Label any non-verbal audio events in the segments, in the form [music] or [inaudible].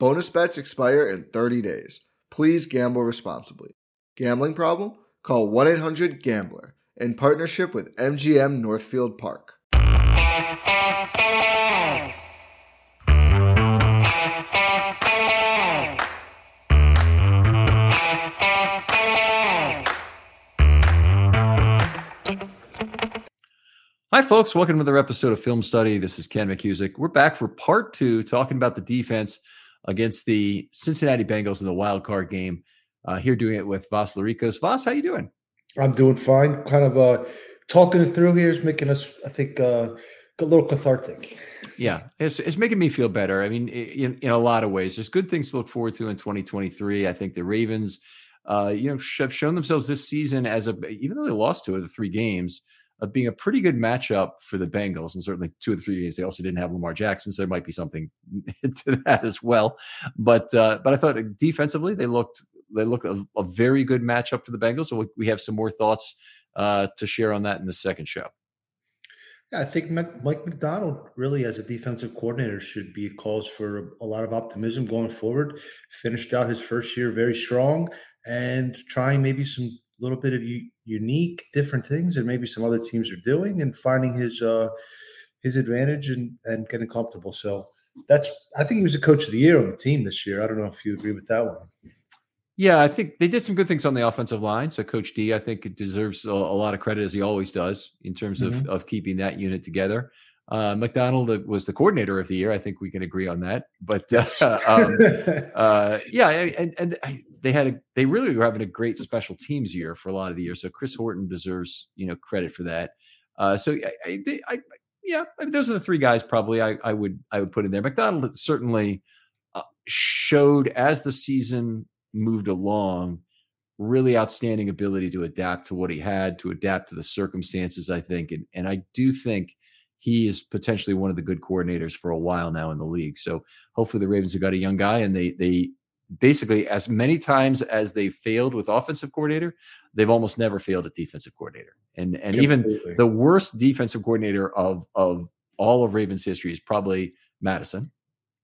Bonus bets expire in 30 days. Please gamble responsibly. Gambling problem? Call 1 800 Gambler in partnership with MGM Northfield Park. Hi, folks. Welcome to another episode of Film Study. This is Ken McKusick. We're back for part two, talking about the defense against the Cincinnati Bengals in the wild card game. Uh, here doing it with Vas Lericos. Vas, how you doing? I'm doing fine. Kind of uh, talking through here is making us, I think, uh, a little cathartic. Yeah, it's, it's making me feel better. I mean, in, in a lot of ways, there's good things to look forward to in 2023. I think the Ravens, uh, you know, have shown themselves this season as a, even though they lost two of the three games, of being a pretty good matchup for the Bengals, and certainly two or three games they also didn't have Lamar Jackson, so there might be something [laughs] to that as well. But uh, but I thought defensively they looked they looked a, a, very good matchup for the Bengals. So we have some more thoughts uh, to share on that in the second show. Yeah, I think Mike Macdonald really, as a defensive coordinator, should be cause for a lot of optimism going forward. Finished out his first year very strong and trying maybe some little bit of u- unique, different things that maybe some other teams are doing, and finding his uh, his advantage and and getting comfortable. So that's I think he was a coach of the year on the team this year. I don't know if you agree with that one. Yeah, I think they did some good things on the offensive line. So Coach D, I think, it deserves a, a lot of credit as he always does in terms mm-hmm. of of keeping that unit together. Uh, Macdonald was the coordinator of the year. I think we can agree on that. But uh, [laughs] um, [laughs] uh, yeah, and and they had a they really were having a great special teams year for a lot of the year. So Chris Horton deserves you know credit for that. Uh, so I, I, I yeah, I mean, those are the three guys probably I, I would I would put in there. Macdonald certainly uh, showed as the season moved along really outstanding ability to adapt to what he had, to adapt to the circumstances. I think, and and I do think he is potentially one of the good coordinators for a while now in the league. So hopefully the Ravens have got a young guy and they they basically as many times as they failed with offensive coordinator, they've almost never failed at defensive coordinator. And and Completely. even the worst defensive coordinator of of all of Ravens history is probably Mattison.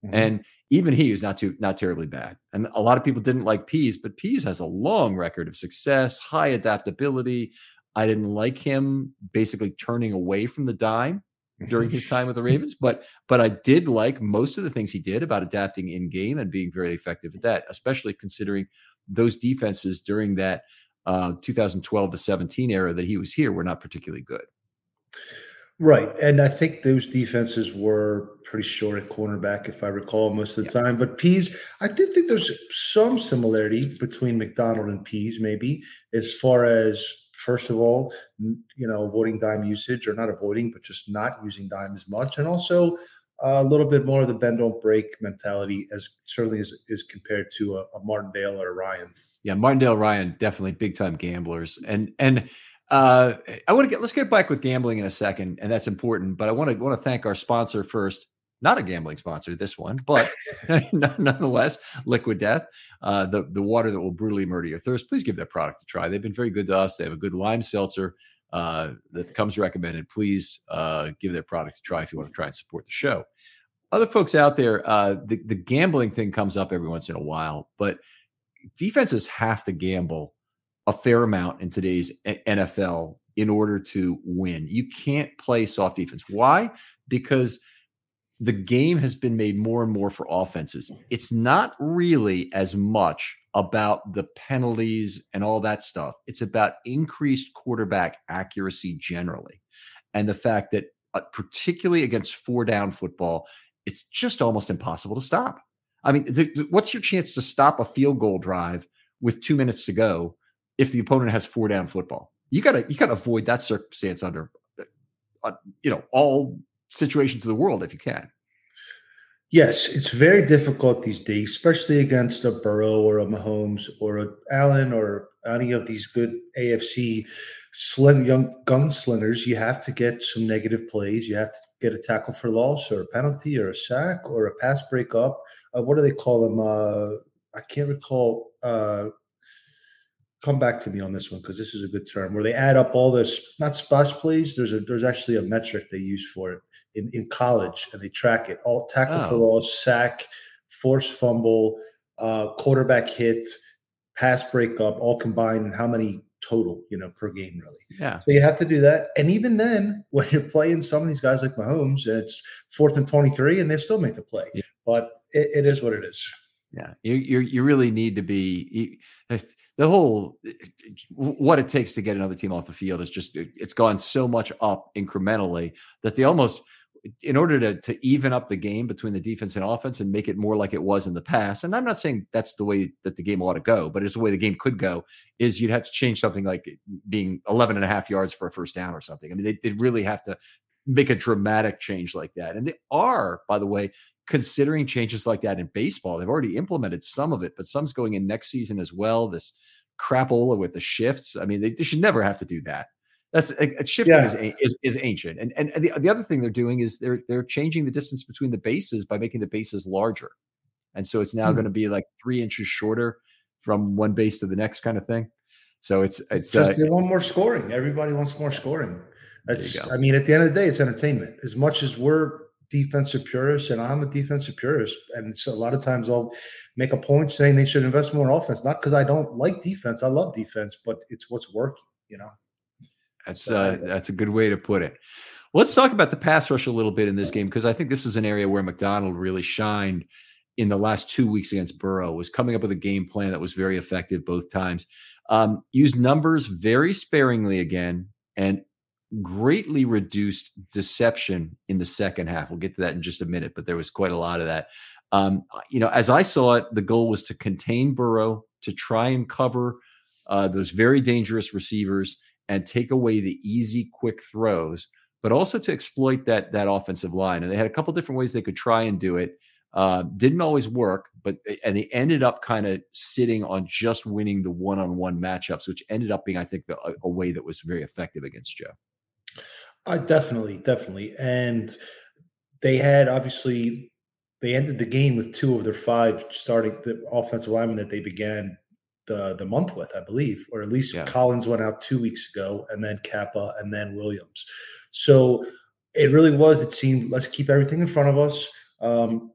Mm-hmm. And even he is not too not terribly bad. And a lot of people didn't like Pees, but Pees has a long record of success, high adaptability. I didn't like him basically turning away from the dime during his time with the Ravens, but but I did like most of the things he did about adapting in game and being very effective at that, especially considering those defenses during that uh, 2012 to 17 era that he was here were not particularly good. Right. And I think those defenses were pretty short at cornerback, if I recall, most of the yeah. time. But Pees, I did think there's some similarity between Macdonald and Pees, maybe, as far as, first of all, you know, avoiding dime usage or not avoiding, but just not using dime as much. And also a little bit more of the bend don't break mentality, as certainly as is compared to a, a Martindale or a Ryan. Yeah, Martindale, Ryan, definitely big time gamblers. And, and, uh, I want to get let's get back with gambling in a second, and that's important. But I want to want to thank our sponsor first. Not a gambling sponsor, this one, but [laughs] [laughs] nonetheless, Liquid Death, uh, the the water that will brutally murder your thirst. Please give that product a try. They've been very good to us. They have a good lime seltzer uh, that comes recommended. Please uh, give their product a try if you want to try and support the show. Other folks out there, uh, the the gambling thing comes up every once in a while, but defenses have to gamble a fair amount in today's NFL in order to win. You can't play soft defense. Why? Because the game has been made more and more for offenses. It's not really as much about the penalties and all that stuff. It's about increased quarterback accuracy generally. And the fact that, uh, particularly against four down football, it's just almost impossible to stop. I mean, th- what's your chance to stop a field goal drive with two minutes to go if the opponent has four down football. You gotta you gotta avoid that circumstance under uh, you know all situations of the world if you can. Yes, it's very difficult these days, especially against a Burrow or a Mahomes or a Allen or any of these good AFC slim young gunslingers. You have to get some negative plays. You have to get a tackle for loss or a penalty or a sack or a pass breakup. Uh, what do they call them? Uh, I can't recall. Uh, come back to me on this one because this is a good term where they add up all this not splash plays there's a there's actually a metric they use for it in, in college and they track it. All tackle oh. for loss sack force fumble uh, quarterback hit pass breakup all combined and how many total you know per game really. Yeah. So you have to do that. And even then [laughs] when you're playing some of these guys like Mahomes and it's fourth and 23 and they still make the play. Yeah. but it, it is what it is. Yeah, you you you really need to be you, the whole what it takes to get another team off the field is just it's gone so much up incrementally that they almost in order to to even up the game between the defense and offense and make it more like it was in the past. And I'm not saying that's the way that the game ought to go, but it's the way the game could go is you'd have to change something like being 11 and a half yards for a first down or something. I mean, they, they really have to make a dramatic change like that. And they are, by the way, considering changes like that in baseball. They've already implemented some of it, but some's going in next season as well. This crapola with the shifts. I mean, they, they should never have to do that. That's a, shifting yeah. is, is, is ancient. And and, and the, the other thing they're doing is they're they're changing the distance between the bases by making the bases larger. And so it's now mm-hmm. going to be like three inches shorter from one base to the next kind of thing. So it's it's just uh, they want more scoring. Everybody wants more scoring. That's I mean, at the end of the day, it's entertainment. As much as we're defensive purists, and I'm a defensive purist. And so a lot of times I'll make a point saying they should invest more in offense, not because I don't like defense. I love defense, but it's what's working, you know. That's uh, that's a good way to put it. Let's talk about the pass rush a little bit in this game because I think this is an area where Macdonald really shined in the last two weeks against Burrow. Was coming up with a game plan that was very effective both times. Um, used numbers very sparingly again, and greatly reduced deception in the second half. We'll get to that in just a minute, but there was quite a lot of that. Um, you know, as I saw it, the goal was to contain Burrow, to try and cover uh, those very dangerous receivers and take away the easy, quick throws, but also to exploit that that offensive line. And they had a couple different ways they could try and do it. Uh, didn't always work, but and they ended up kind of sitting on just winning the one-on-one matchups, which ended up being, I think, the, a, a way that was very effective against Joe. I definitely, definitely. And they had obviously they ended the game with two of their five starting the offensive linemen that they began the the month with, I believe, or at least yeah. Collins went out two weeks ago, and then Cappa, and then Williams. So it really was. It seemed let's keep everything in front of us. Um,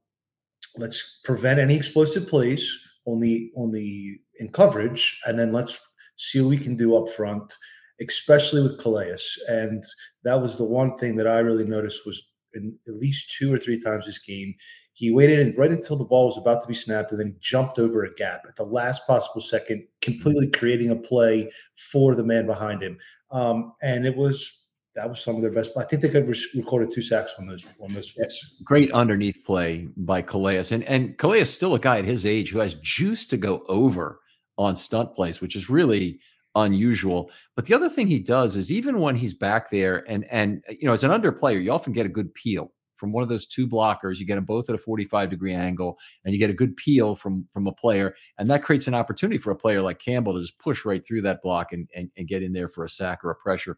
let's prevent any explosive plays only only in coverage, and then let's see what we can do up front, especially with Calais. And that was the one thing that I really noticed was in at least two or three times this game. He waited right until the ball was about to be snapped and then jumped over a gap at the last possible second, completely creating a play for the man behind him. Um, and it was that was some of their best. I think they could re- recorded two sacks on those on those plays. Great underneath play by Calais, and and Calais is still a guy at his age who has juice to go over on stunt plays, which is really unusual. But the other thing he does is even when he's back there and and you know as an under player, you often get a good peel from one of those two blockers. You get them both at a 45 degree angle, and you get a good peel from from a player, and that creates an opportunity for a player like Campbell to just push right through that block and and, and get in there for a sack or a pressure.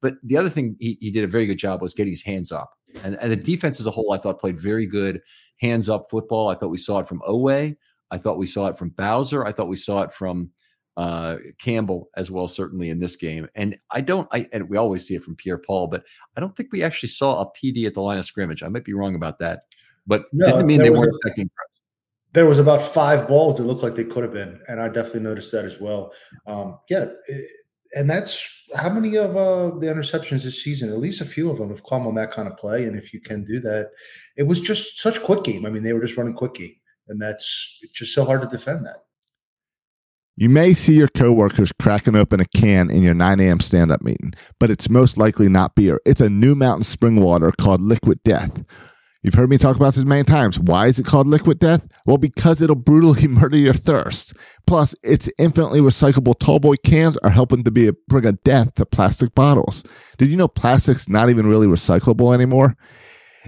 But the other thing he, he did a very good job was getting his hands up. And, and the defense as a whole, I thought, played very good hands up football. I thought we saw it from Oweh. I thought we saw it from Bowser. I thought we saw it from uh, Campbell as well, certainly in this game. And I don't, I and we always see it from Pierre Paul, but I don't think we actually saw a PD at the line of scrimmage. I might be wrong about that, but no, didn't mean they weren't a, affecting. There was about five balls that looked like they could have been, and I definitely noticed that as well. Um, yeah, it, and that's how many of uh, the interceptions this season? At least a few of them have come on that kind of play. And if you can do that, it was just such quick game. I mean, they were just running quick game, and that's it's just so hard to defend that. You may see your coworkers cracking open a can in your 9 a.m. stand up meeting, but it's most likely not beer. It's a new mountain spring water called Liquid Death. You've heard me talk about this many times. Why is it called liquid death? Well, because it'll brutally [laughs] murder your thirst. Plus, its infinitely recyclable tallboy cans are helping to be a bring a death to plastic bottles. Did you know plastic's not even really recyclable anymore?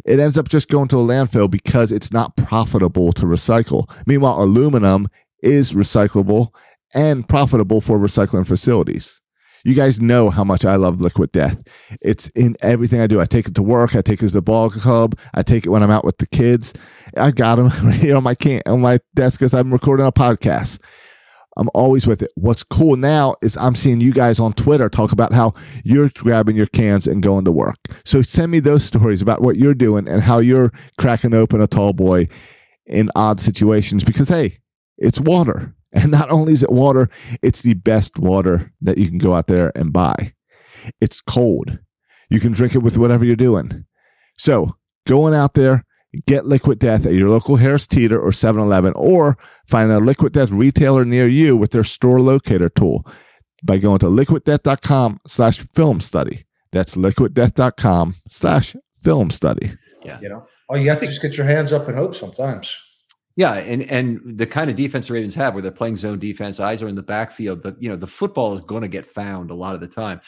It ends up just going to a landfill because it's not profitable to recycle. Meanwhile, aluminum is recyclable and profitable for recycling facilities. You guys know how much I love Liquid Death. It's in everything I do. I take it to work. I take it to the ball club. I take it when I'm out with the kids. I got them [laughs] right here on my can on my desk because I'm recording a podcast. I'm always with it. What's cool now is I'm seeing you guys on Twitter talk about how you're grabbing your cans and going to work. So send me those stories about what you're doing and how you're cracking open a tall boy in odd situations because hey, it's water. And not only is it water, it's the best water that you can go out there and buy. It's cold. You can drink it with whatever you're doing. So going out there, get Liquid Death at your local Harris Teeter or 7-Eleven, or find a Liquid Death retailer near you with their store locator tool by going to liquiddeath.com slash film study. That's liquiddeath.com slash film study. Yeah. You know, oh, you have to just get your hands up and hope sometimes. Yeah, and and the kind of defense the Ravens have, where they're playing zone defense, eyes are in the backfield. The you know the football is going to get found a lot of the time.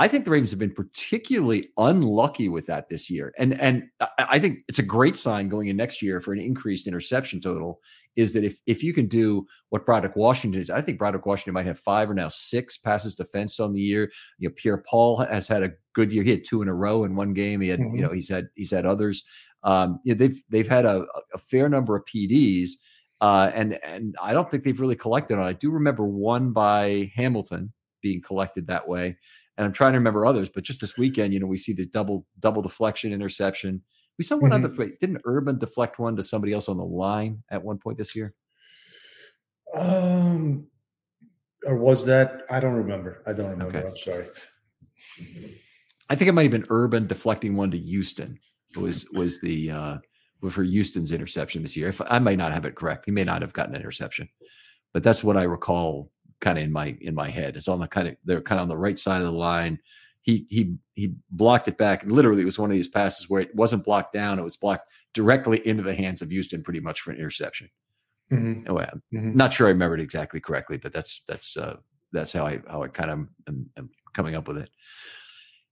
I think the Ravens have been particularly unlucky with that this year, and and I think it's a great sign going in next year for an increased interception total. Is that if if you can do what Broderick Washington is, I think Broderick Washington might have five or now six passes defense on the year. You know, Pierre Paul has had a good year. He had two in a row in one game. He had mm-hmm. you know he's had he's had others. Um, you know, they've they've had a, a fair number of PDs, uh, and and I don't think they've really collected on. I do remember one by Hamilton being collected that way, and I'm trying to remember others. But just this weekend, you know, we see the double double deflection interception. We saw one mm-hmm. on the didn't Urban deflect one to somebody else on the line at one point this year. Um, or was that? I don't remember. I don't remember. Okay. I'm sorry. I think it might have been Urban deflecting one to Houston was was the uh, for Houston's interception this year. If I may not have it correct, he may not have gotten an interception, but that's what I recall kind of in my in my head. It's on the kind of they're kind of on the right side of the line. He he he blocked it back, and literally it was one of these passes where it wasn't blocked down; it was blocked directly into the hands of Houston, pretty much for an interception. Mm-hmm. Oh, I'm mm-hmm. not sure I remembered exactly correctly, but that's that's uh, that's how I how I kind of am, am coming up with it.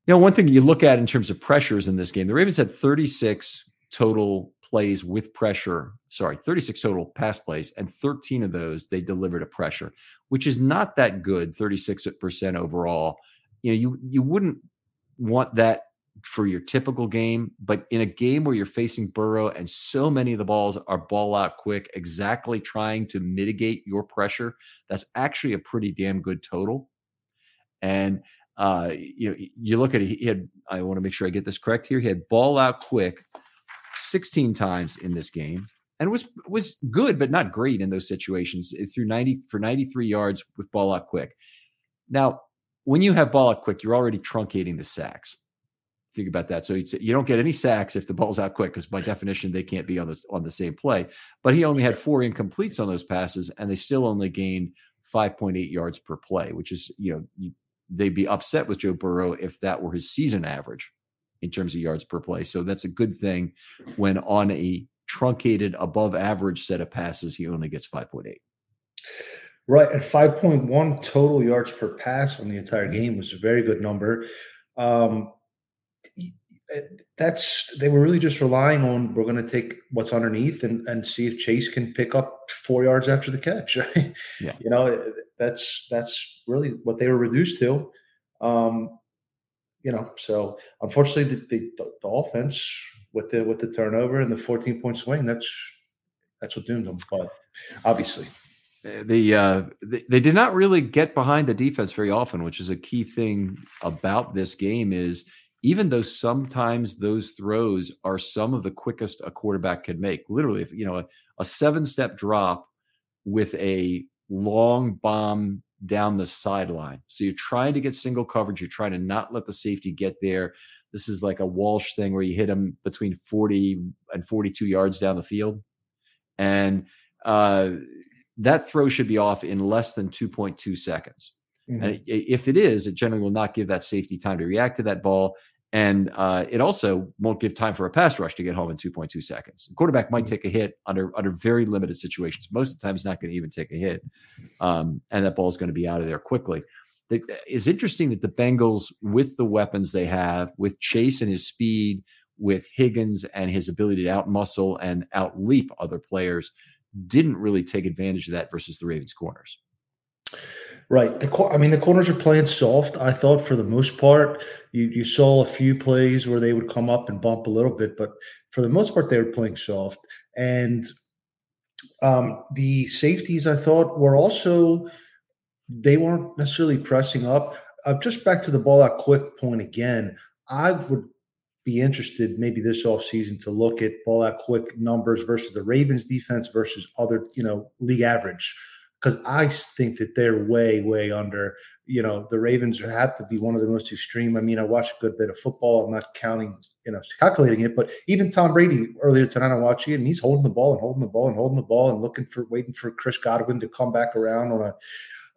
You know, one thing you look at in terms of pressures in this game, the Ravens had 36 total plays with pressure. Sorry, 36 total pass plays, and 13 of those they delivered a pressure, which is not that good. 36% overall. You know, you you wouldn't want that for your typical game, but in a game where you're facing Burrow and so many of the balls are ball out quick, exactly trying to mitigate your pressure, that's actually a pretty damn good total. And uh, you know, you look at it, he had, I want to make sure I get this correct here. He had ball out quick 16 times in this game. and was was good, but not great in those situations. Through 90 for 93 yards with ball out quick. Now, when you have ball out quick, you're already truncating the sacks. Think about that. So you don't get any sacks if the ball's out quick, because by definition they can't be on the on the same play. But he only had four incompletes on those passes, and they still only gained 5.8 yards per play, which is you know you, they'd be upset with Joe Burrow if that were his season average in terms of yards per play. So that's a good thing when on a truncated above average set of passes, he only gets 5.8. Right. At 5.1 total yards per pass on the entire game was a very good number. Um, that's they were really just relying on we're going to take what's underneath and, and see if Chase can pick up four yards after the catch. [laughs] yeah. You know, that's that's really what they were reduced to. Um, you know, so unfortunately, the, the, the offense with the with the turnover and the 14 point swing, that's that's what doomed them. But obviously, uh, the uh, they, they did not really get behind the defense very often, which is a key thing about this game. Is even though sometimes those throws are some of the quickest a quarterback can make, literally, if you know a, a seven step drop with a long bomb down the sideline. So you're trying to get single coverage. You're trying to not let the safety get there. This is like a Walsh thing where you hit him between 40 and 42 yards down the field. And uh, that throw should be off in less than 2.2 seconds. Mm-hmm. And if it is, it generally will not give that safety time to react to that ball. And uh, it also won't give time for a pass rush to get home in 2.2 seconds. The quarterback might mm-hmm. take a hit under under very limited situations. Most of the time, he's not going to even take a hit, um, and that ball is going to be out of there quickly. It's interesting that the Bengals, with the weapons they have, with Chase and his speed, with Higgins and his ability to outmuscle and outleap other players, didn't really take advantage of that versus the Ravens corners. Right. The I mean, the corners are playing soft. I thought for the most part, you you saw a few plays where they would come up and bump a little bit, but for the most part, they were playing soft. And um, the safeties, I thought, were also they weren't necessarily pressing up. Uh, just back to the ball out quick point again. I would be interested maybe this offseason to look at ball out quick numbers versus the Ravens defense versus other, you know, league average because I think that they're way, way under. You know, the Ravens have to be one of the most extreme. I mean, I watch a good bit of football. I'm not counting, you know, calculating it, but even Tom Brady earlier tonight, I'm watching it, and he's holding the ball and holding the ball and holding the ball and looking for, waiting for Chris Godwin to come back around on a,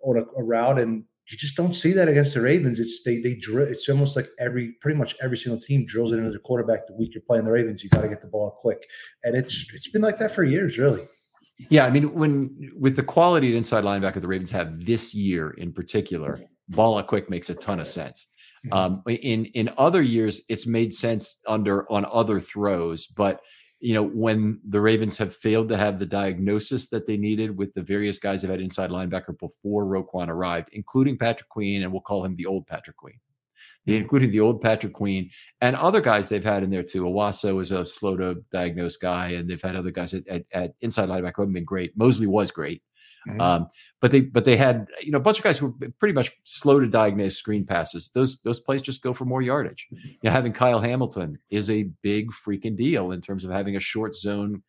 on a, a route, and you just don't see that against the Ravens. It's they they drill. It's almost like every pretty much every single team drills it into the quarterback. The week you're playing the Ravens, you got to get the ball quick, and it's it's been like that for years, really. Yeah, I mean, when with the quality of inside linebacker the Ravens have this year in particular, ball a quick makes a ton of sense. Um, in in other years, it's made sense under on other throws, but you know when the Ravens have failed to have the diagnosis that they needed with the various guys that had inside linebacker before Roquan arrived, including Patrick Queen, and we'll call him the old Patrick Queen [laughs] including the old Patrick Queen and other guys they've had in there too. Onwuasor is a slow to diagnose guy, and they've had other guys at, at, at inside linebacker who have been great. Mosley was great. Mm-hmm. Um, but they but they had you know a bunch of guys who were pretty much slow to diagnose screen passes. Those those plays just go for more yardage. You know, having Kyle Hamilton is a big freaking deal in terms of having a short zone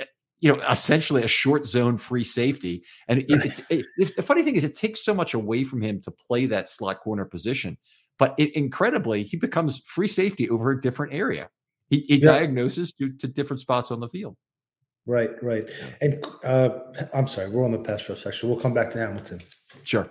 eh, you know, essentially a short zone free safety. And it, it's it, the funny thing is, it takes so much away from him to play that slot corner position but it, incredibly, he becomes free safety over a different area. He, he yeah. diagnoses to, to different spots on the field. Right, right. And uh, I'm sorry, we're on the pass rush section. We'll come back to Hamilton. Sure.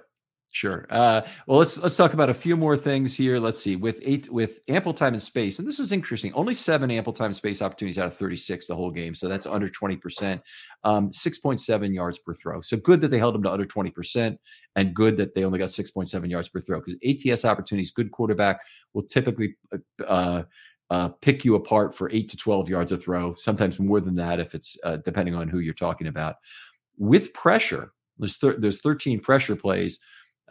Sure. Uh, well, let's let's talk about a few more things here. Let's see. With eight with ample time and space, and this is interesting. Only seven ample time space opportunities out of 36 the whole game, so that's under 20 percent. Um, 6.7 yards per throw. So good that they held them to under 20 percent, and good that they only got 6.7 yards per throw because ATS opportunities, good quarterback will typically uh, uh, pick you apart for eight to 12 yards a throw, sometimes more than that if it's uh, depending on who you're talking about. With pressure, there's thir- there's 13 pressure plays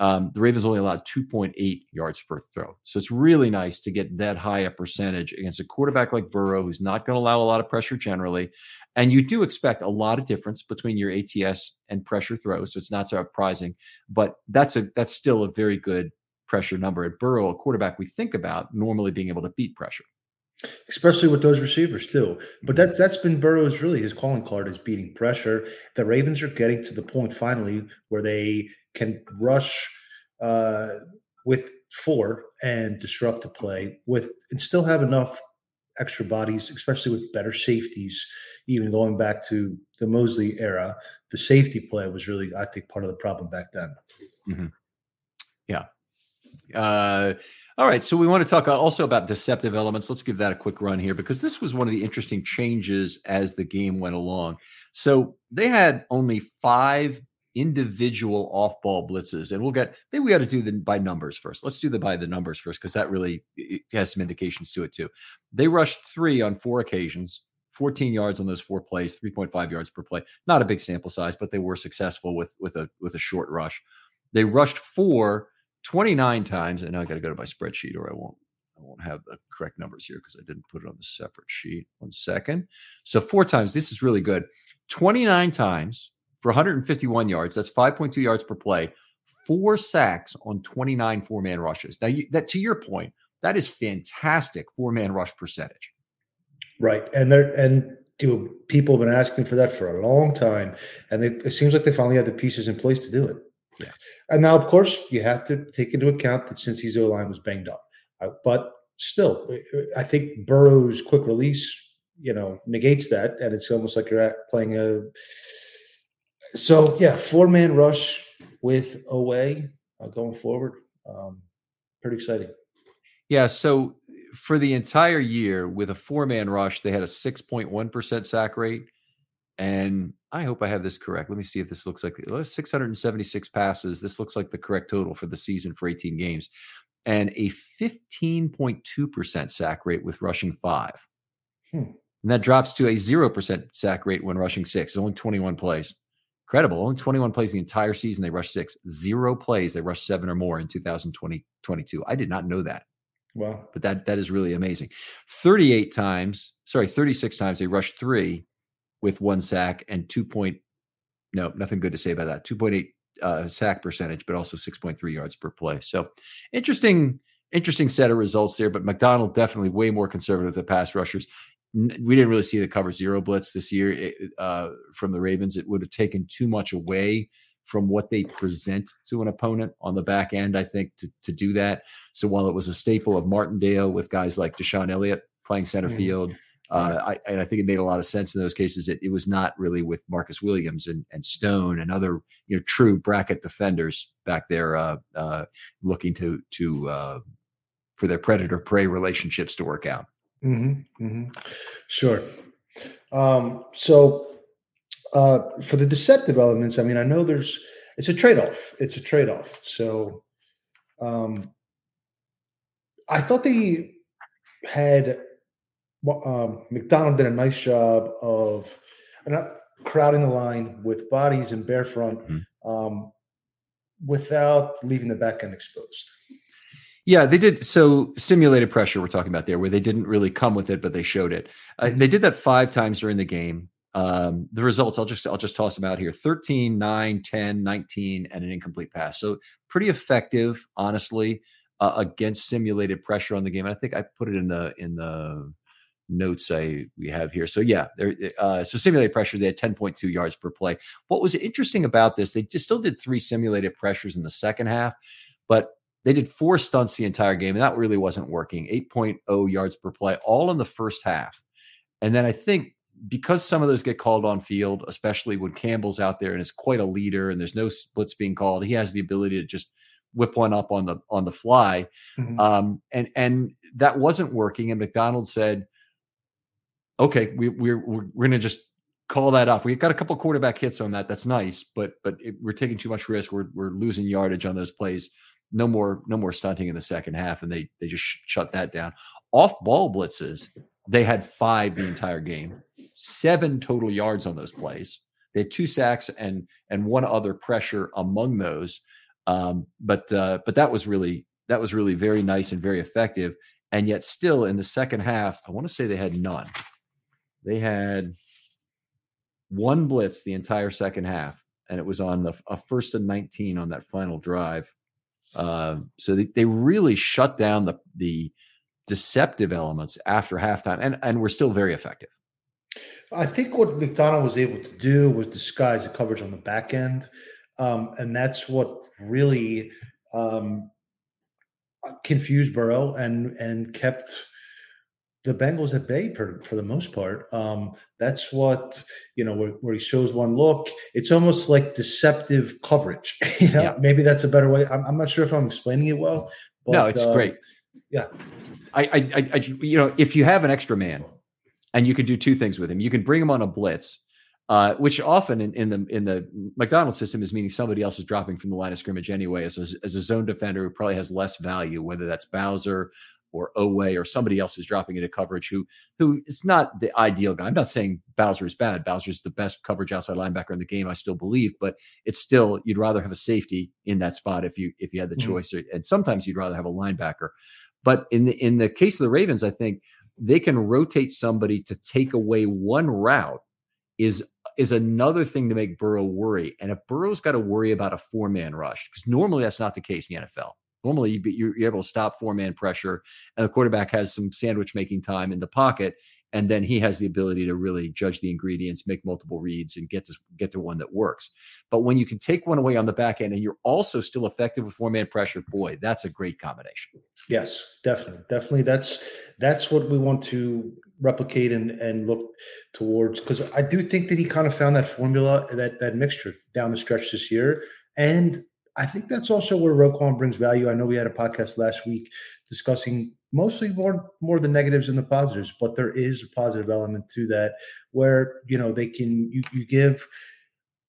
um, the Ravens only allowed 2.8 yards per throw. So it's really nice to get that high a percentage against a quarterback like Burrow, who's not going to allow a lot of pressure generally. And you do expect a lot of difference between your ATS and pressure throws. So it's not surprising, but that's a that's still a very good pressure number. At Burrow, a quarterback we think about normally being able to beat pressure. Especially with those receivers too. But mm-hmm. that that's been Burrow's really his calling card is beating pressure. The Ravens are getting to the point finally where they can rush uh, with four and disrupt the play with and still have enough extra bodies, especially with better safeties. Even going back to the Mosley era, the safety play was really, I think, part of the problem back then. Mm-hmm. Yeah. Uh, all right. So we want to talk uh, also about deceptive elements. Let's give that a quick run here because this was one of the interesting changes as the game went along. So they had only five individual off ball blitzes. And we'll get, maybe we got to do the by numbers first. Let's do the by the numbers first because that really has some indications to it too. They rushed three on four occasions. 14 yards on those four plays, 3.5 yards per play. Not a big sample size, but they were successful with with a with a short rush. They rushed four 29 times, and now I got to go to my spreadsheet or I won't I won't have the correct numbers here because I didn't put it on the separate sheet. One second. So four times. This is really good. 29 times for 151 yards. That's 5.2 yards per play. Four sacks on 29 four man rushes. Now, you, that to your point, that is fantastic four man rush percentage. Right, and there and people have been asking for that for a long time, and they, it seems like they finally have the pieces in place to do it. Yeah. And now, of course, you have to take into account that since his O line was banged up, uh, but still, I think Burrow's quick release, you know, negates that, and it's almost like you're at playing a. So yeah, four man rush with away uh, going forward. Um, pretty exciting. Yeah. So for the entire year, with a four man rush, they had a six point one percent sack rate, and I hope I have this correct. Let me see if this looks like 676 passes. This looks like the correct total for the season for 18 games, and a 15.2% sack rate with rushing five. Hmm. And that drops to a 0% sack rate when rushing six. It's only 21 plays. Incredible. Only 21 plays the entire season. They rushed six. Zero plays. They rushed seven or more in 2020, 22. I did not know that. Wow. But that that is really amazing. 38 times, sorry, 36 times they rushed three with one sack and two point, no, nothing good to say about that. 2.8 uh, sack percentage, but also 6.3 yards per play. So interesting, interesting set of results there. But Macdonald definitely way more conservative than pass rushers. We didn't really see the cover zero blitz this year uh, from the Ravens. It would have taken too much away from what they present to an opponent on the back end, I think, to, to do that. So while it was a staple of Martindale with guys like DeShon Elliott playing center mm. Uh, I, and I think it made a lot of sense in those cases. It, it was not really with Marcus Williams and, and Stone and other you know true bracket defenders back there uh, uh, looking to to uh, for their predator prey relationships to work out. Mm-hmm, mm-hmm. Sure. Um, so uh, for the deceptive elements, I mean, I know there's it's a trade off. It's a trade off. So um, I thought they had um, Macdonald did a nice job of not crowding the line with bodies and bare front mm-hmm. um, without leaving the back end exposed. Yeah, they did. So simulated pressure we're talking about there, where they didn't really come with it, but they showed it. Uh, mm-hmm. They did that five times during the game. Um, the results, I'll just I'll just toss them out here: 13, 9, 10, 19, and an incomplete pass. So pretty effective, honestly, uh, against simulated pressure on the game. And I think I put it in the in the notes I we have here. So yeah, there. Uh, so simulated pressure, they had 10.2 yards per play. What was interesting about this, they just still did three simulated pressures in the second half, but they did four stunts the entire game, and that really wasn't working. 8.0 yards per play, all in the first half. And then I think because some of those get called on field, especially when Campbell's out there and is quite a leader, and there's no splits being called, he has the ability to just whip one up on the on the fly. Mm-hmm. Um, and and that wasn't working. And Macdonald said, okay, we, we're we're, going to just call that off. We got a couple quarterback hits on that. That's nice, but but it, we're taking too much risk. We're we're losing yardage on those plays. No more no more stunting in the second half, and they they just sh- shut that down. Off ball blitzes, they had five the entire game, seven total yards on those plays. They had two sacks and and one other pressure among those. Um, but uh, but that was really that was really very nice and very effective. And yet, still in the second half, I want to say they had none. They had one blitz the entire second half, and it was on the a first and 19 on that final drive. Uh, so they, they really shut down the the deceptive elements after halftime, and and we're still very effective. I think what Macdonald was able to do was disguise the coverage on the back end, um, and that's what really um, confused Burrow and and kept the Bengals at bay for, for the most part. Um, that's what you know where, where, he shows one look. It's almost like deceptive coverage. [laughs] you know, yeah. maybe that's a better way. I'm, I'm, not sure if I'm explaining it well. But, no, it's uh, great. Yeah, I, I, I, you know, if you have an extra man, and you can do two things with him, you can bring him on a blitz. Uh, which often in, in, the in the Macdonald system is meaning somebody else is dropping from the line of scrimmage anyway as a, as a zone defender who probably has less value, whether that's Bowser or Oweh or somebody else is dropping into coverage who who is not the ideal guy. I'm not saying Bowser is bad. Bowser is the best coverage outside linebacker in the game. I still believe, but it's still you'd rather have a safety in that spot if you if you had the mm-hmm. choice, and sometimes you'd rather have a linebacker. But in the in the case of the Ravens, I think they can rotate somebody to take away one route is is another thing to make Burrow worry. And if Burrow's got to worry about a four man rush, because normally that's not the case in the NFL. Normally, you're, able to stop four man pressure, and the quarterback has some sandwich making time in the pocket, and then he has the ability to really judge the ingredients, make multiple reads, and get to get to one that works. But when you can take one away on the back end, and you're also still effective with four man pressure, boy, that's a great combination. Yes, definitely, definitely. That's that's what we want to replicate and and look towards because I do think that he kind of found that formula, that that mixture down the stretch this year, and I think that's also where Roquan brings value. I know we had a podcast last week discussing mostly more more the negatives and the positives, but there is a positive element to that where you know they can you you give.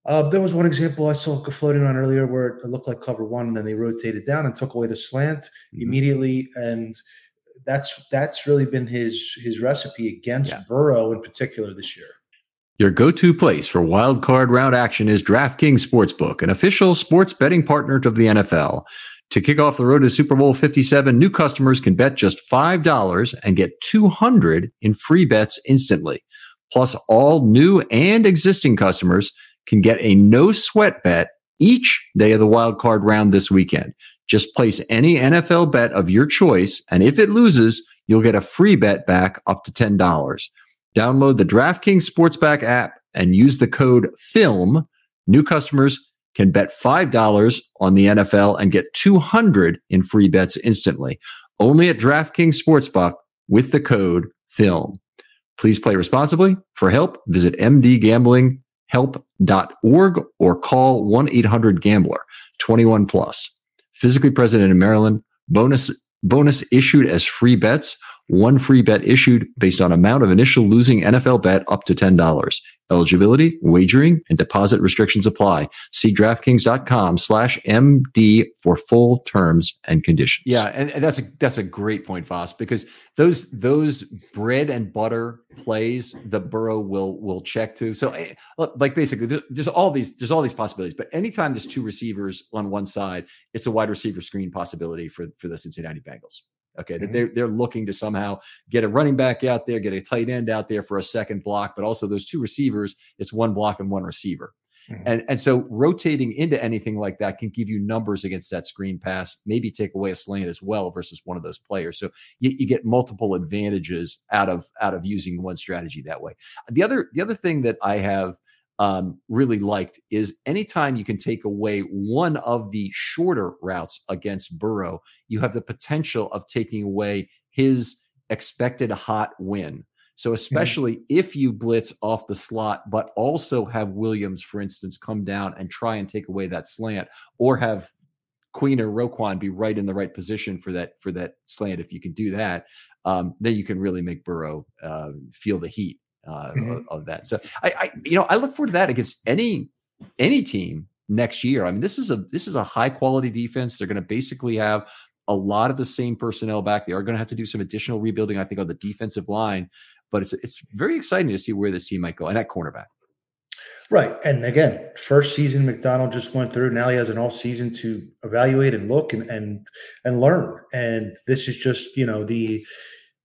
Uh, there was one example I saw floating on earlier where it looked like cover one, and then they rotated down and took away the slant mm-hmm. immediately, and that's that's really been his his recipe against yeah. Burrow in particular this year. Your go to place for wild card round action is DraftKings Sportsbook, an official sports betting partner of the NFL. To kick off the road to Super Bowl 57, new customers can bet just $5 and get 200 in free bets instantly. Plus, all new and existing customers can get a no sweat bet each day of the wild card round this weekend. Just place any NFL bet of your choice, and if it loses, you'll get a free bet back up to $10. Download the DraftKings Sportsbook app and use the code FILM. New customers can bet $5 on the NFL and get 200 in free bets instantly. Only at DraftKings Sportsbook with the code FILM. Please play responsibly. For help, visit mdgamblinghelp.org or call 1-800-GAMBLER 21 plus. Physically present in Maryland. Bonus bonus issued as free bets. One free bet issued based on amount of initial losing NFL bet up to $10. Eligibility, wagering, and deposit restrictions apply. See DraftKings.com slash MD for full terms and conditions. Yeah, and, and, that's a that's a great point, Vas, because those those bread and butter plays the Burrow will will check to. So eh, like basically there's all these there's all these possibilities, but anytime there's two receivers on one side, it's a wide receiver screen possibility for for the Cincinnati Bengals. Okay, mm-hmm. that they're they're looking to somehow get a running back out there, get a tight end out there for a second block, but also those two receivers, it's one block and one receiver. Mm-hmm. And and so rotating into anything like that can give you numbers against that screen pass, maybe take away a slant as well versus one of those players. So you, you get multiple advantages out of out of using one strategy that way. The other the other thing that I have um, really liked is anytime you can take away one of the shorter routes against Burrow, you have the potential of taking away his expected hot win. So, especially mm-hmm. if you blitz off the slot, but also have Williams, for instance, come down and try and take away that slant, or have Queen or Roquan be right in the right position for that for that slant. If you can do that, um, then you can really make Burrow uh, feel the heat uh, mm-hmm. of, of, that. So I, I, you know, I look forward to that against any any team next year. I mean, this is a this is a high quality defense. They're going to basically have a lot of the same personnel back. They are going to have to do some additional rebuilding, I think, on the defensive line. But it's it's very exciting to see where this team might go and at cornerback. Right. And again, first season Macdonald just went through. Now he has an off season to evaluate and look and and and learn. And this is just, you know, the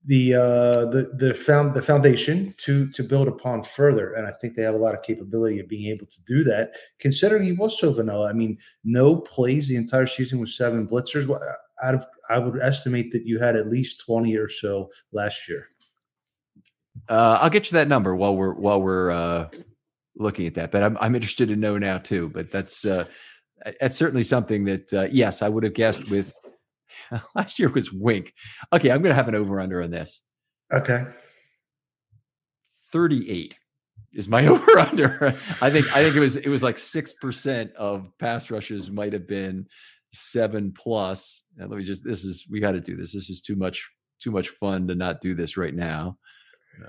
the uh, the the found the foundation to to build upon further, and I think they have a lot of capability of being able to do that. Considering he was so vanilla, I mean, no plays the entire season with seven blitzers. out of I would estimate that you had at least twenty or so last year. Uh, I'll get you that number while we're while we're uh, looking at that. But I'm I'm interested to know now too. But that's uh, that's certainly something that uh, yes, I would have guessed with [laughs] last year was Wink. Okay, I'm going to have an over under on this. Okay, 38 is my [laughs] over under. I think I think it was it was like six percent of pass rushes might have been seven plus. And let me just this is we got to do this. This is too much too much fun to not do this right now.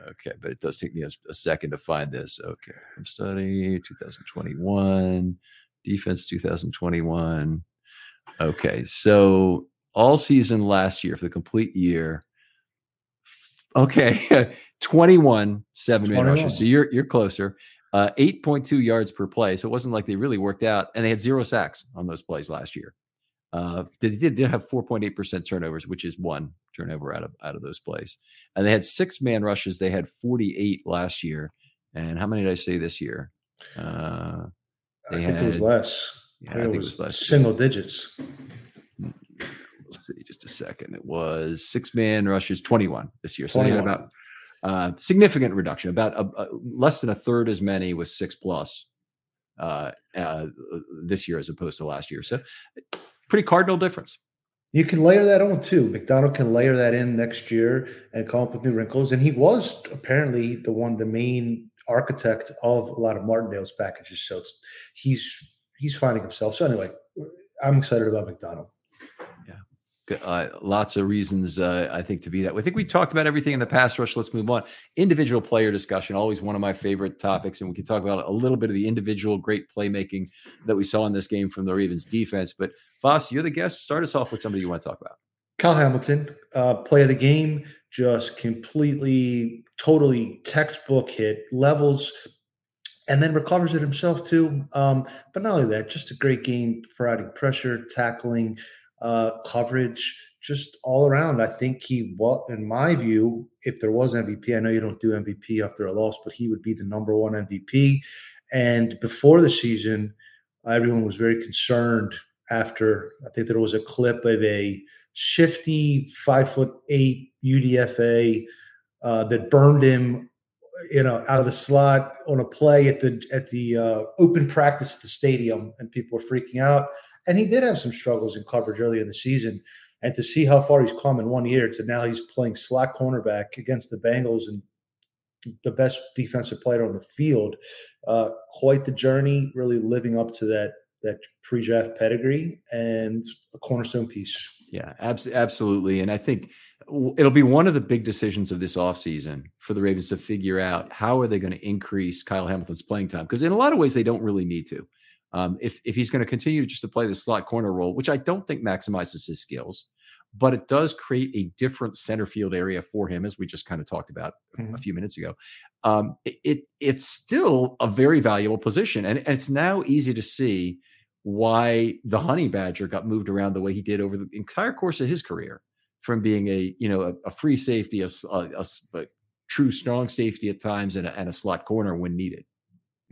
Okay, but it does take me a, a second to find this. Okay, I'm studying 2021 defense 2021. Okay, so all season last year for the complete year. Okay, [laughs] 21 seven man rushes. So you're you're closer. Uh, 8.2 yards per play. So it wasn't like they really worked out, and they had zero sacks on those plays last year. Uh, they did, did have 4.8% turnovers, which is one turnover out of out of those plays. And they had six man rushes. They had 48 last year. And how many did I say this year? Uh, I think had, it was less. Yeah, I think, I think it was, less. Single digits. Let's see, just a second. It was six man rushes, 21 this year. So 21. about uh, significant reduction, about a, a, less than a third as many was six plus uh, uh, this year as opposed to last year. So pretty cardinal difference. You can layer that on too. Macdonald can layer that in next year and come up with new wrinkles. And he was apparently the one, the main architect of a lot of Martindale's packages. So it's he's he's finding himself. So anyway, I'm excited about Macdonald uh, lots of reasons uh, I think to be that. I think we talked about everything in the pass rush. Let's move on. Individual player discussion, always one of my favorite topics, and we can talk about a little bit of the individual great playmaking that we saw in this game from the Ravens defense. But Foss, you're the guest. Start us off with somebody you want to talk about. Kyle Hamilton, uh, play of the game, just completely, totally textbook hit levels and then recovers it himself too. Um, but not only that, just a great game providing pressure, tackling, uh, coverage, just all around. I think he, well, in my view, if there was MVP, I know you don't do MVP after a loss, but he would be the number one MVP. And before the season, everyone was very concerned after I think there was a clip of a shifty five foot eight UDFA uh, that burned him, you know, out of the slot on a play at the at the uh, open practice at the stadium, and people were freaking out. And he did have some struggles in coverage early in the season. And to see how far he's come in one year to now he's playing slot cornerback against the Bengals and the best defensive player on the field, uh, quite the journey, really living up to that that pre-draft pedigree and a cornerstone piece. Yeah, abs- absolutely. And I think it'll be one of the big decisions of this offseason for the Ravens to figure out how are they going to increase Kyle Hamilton's playing time because in a lot of ways they don't really need to. Um, if if he's going to continue just to play the slot corner role, which I don't think maximizes his skills, but it does create a different center field area for him, as we just kind of talked about mm-hmm. a few minutes ago. Um, it, it, it's still a very valuable position, and, and, it's now easy to see why the Honey Badger got moved around the way he did over the entire course of his career, from being a you know a, a free safety, a, a, a, true strong safety at times, and and a slot corner when needed.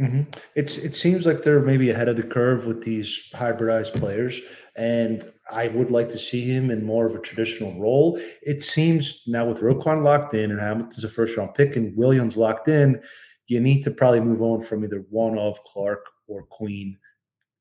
Mm-hmm. It's it seems like they're maybe ahead of the curve with these hybridized players, and I would like to see him in more of a traditional role. It seems now with Roquan locked in and Hamilton's a first round pick and Williams locked in, you need to probably move on from either one of Clark or Queen,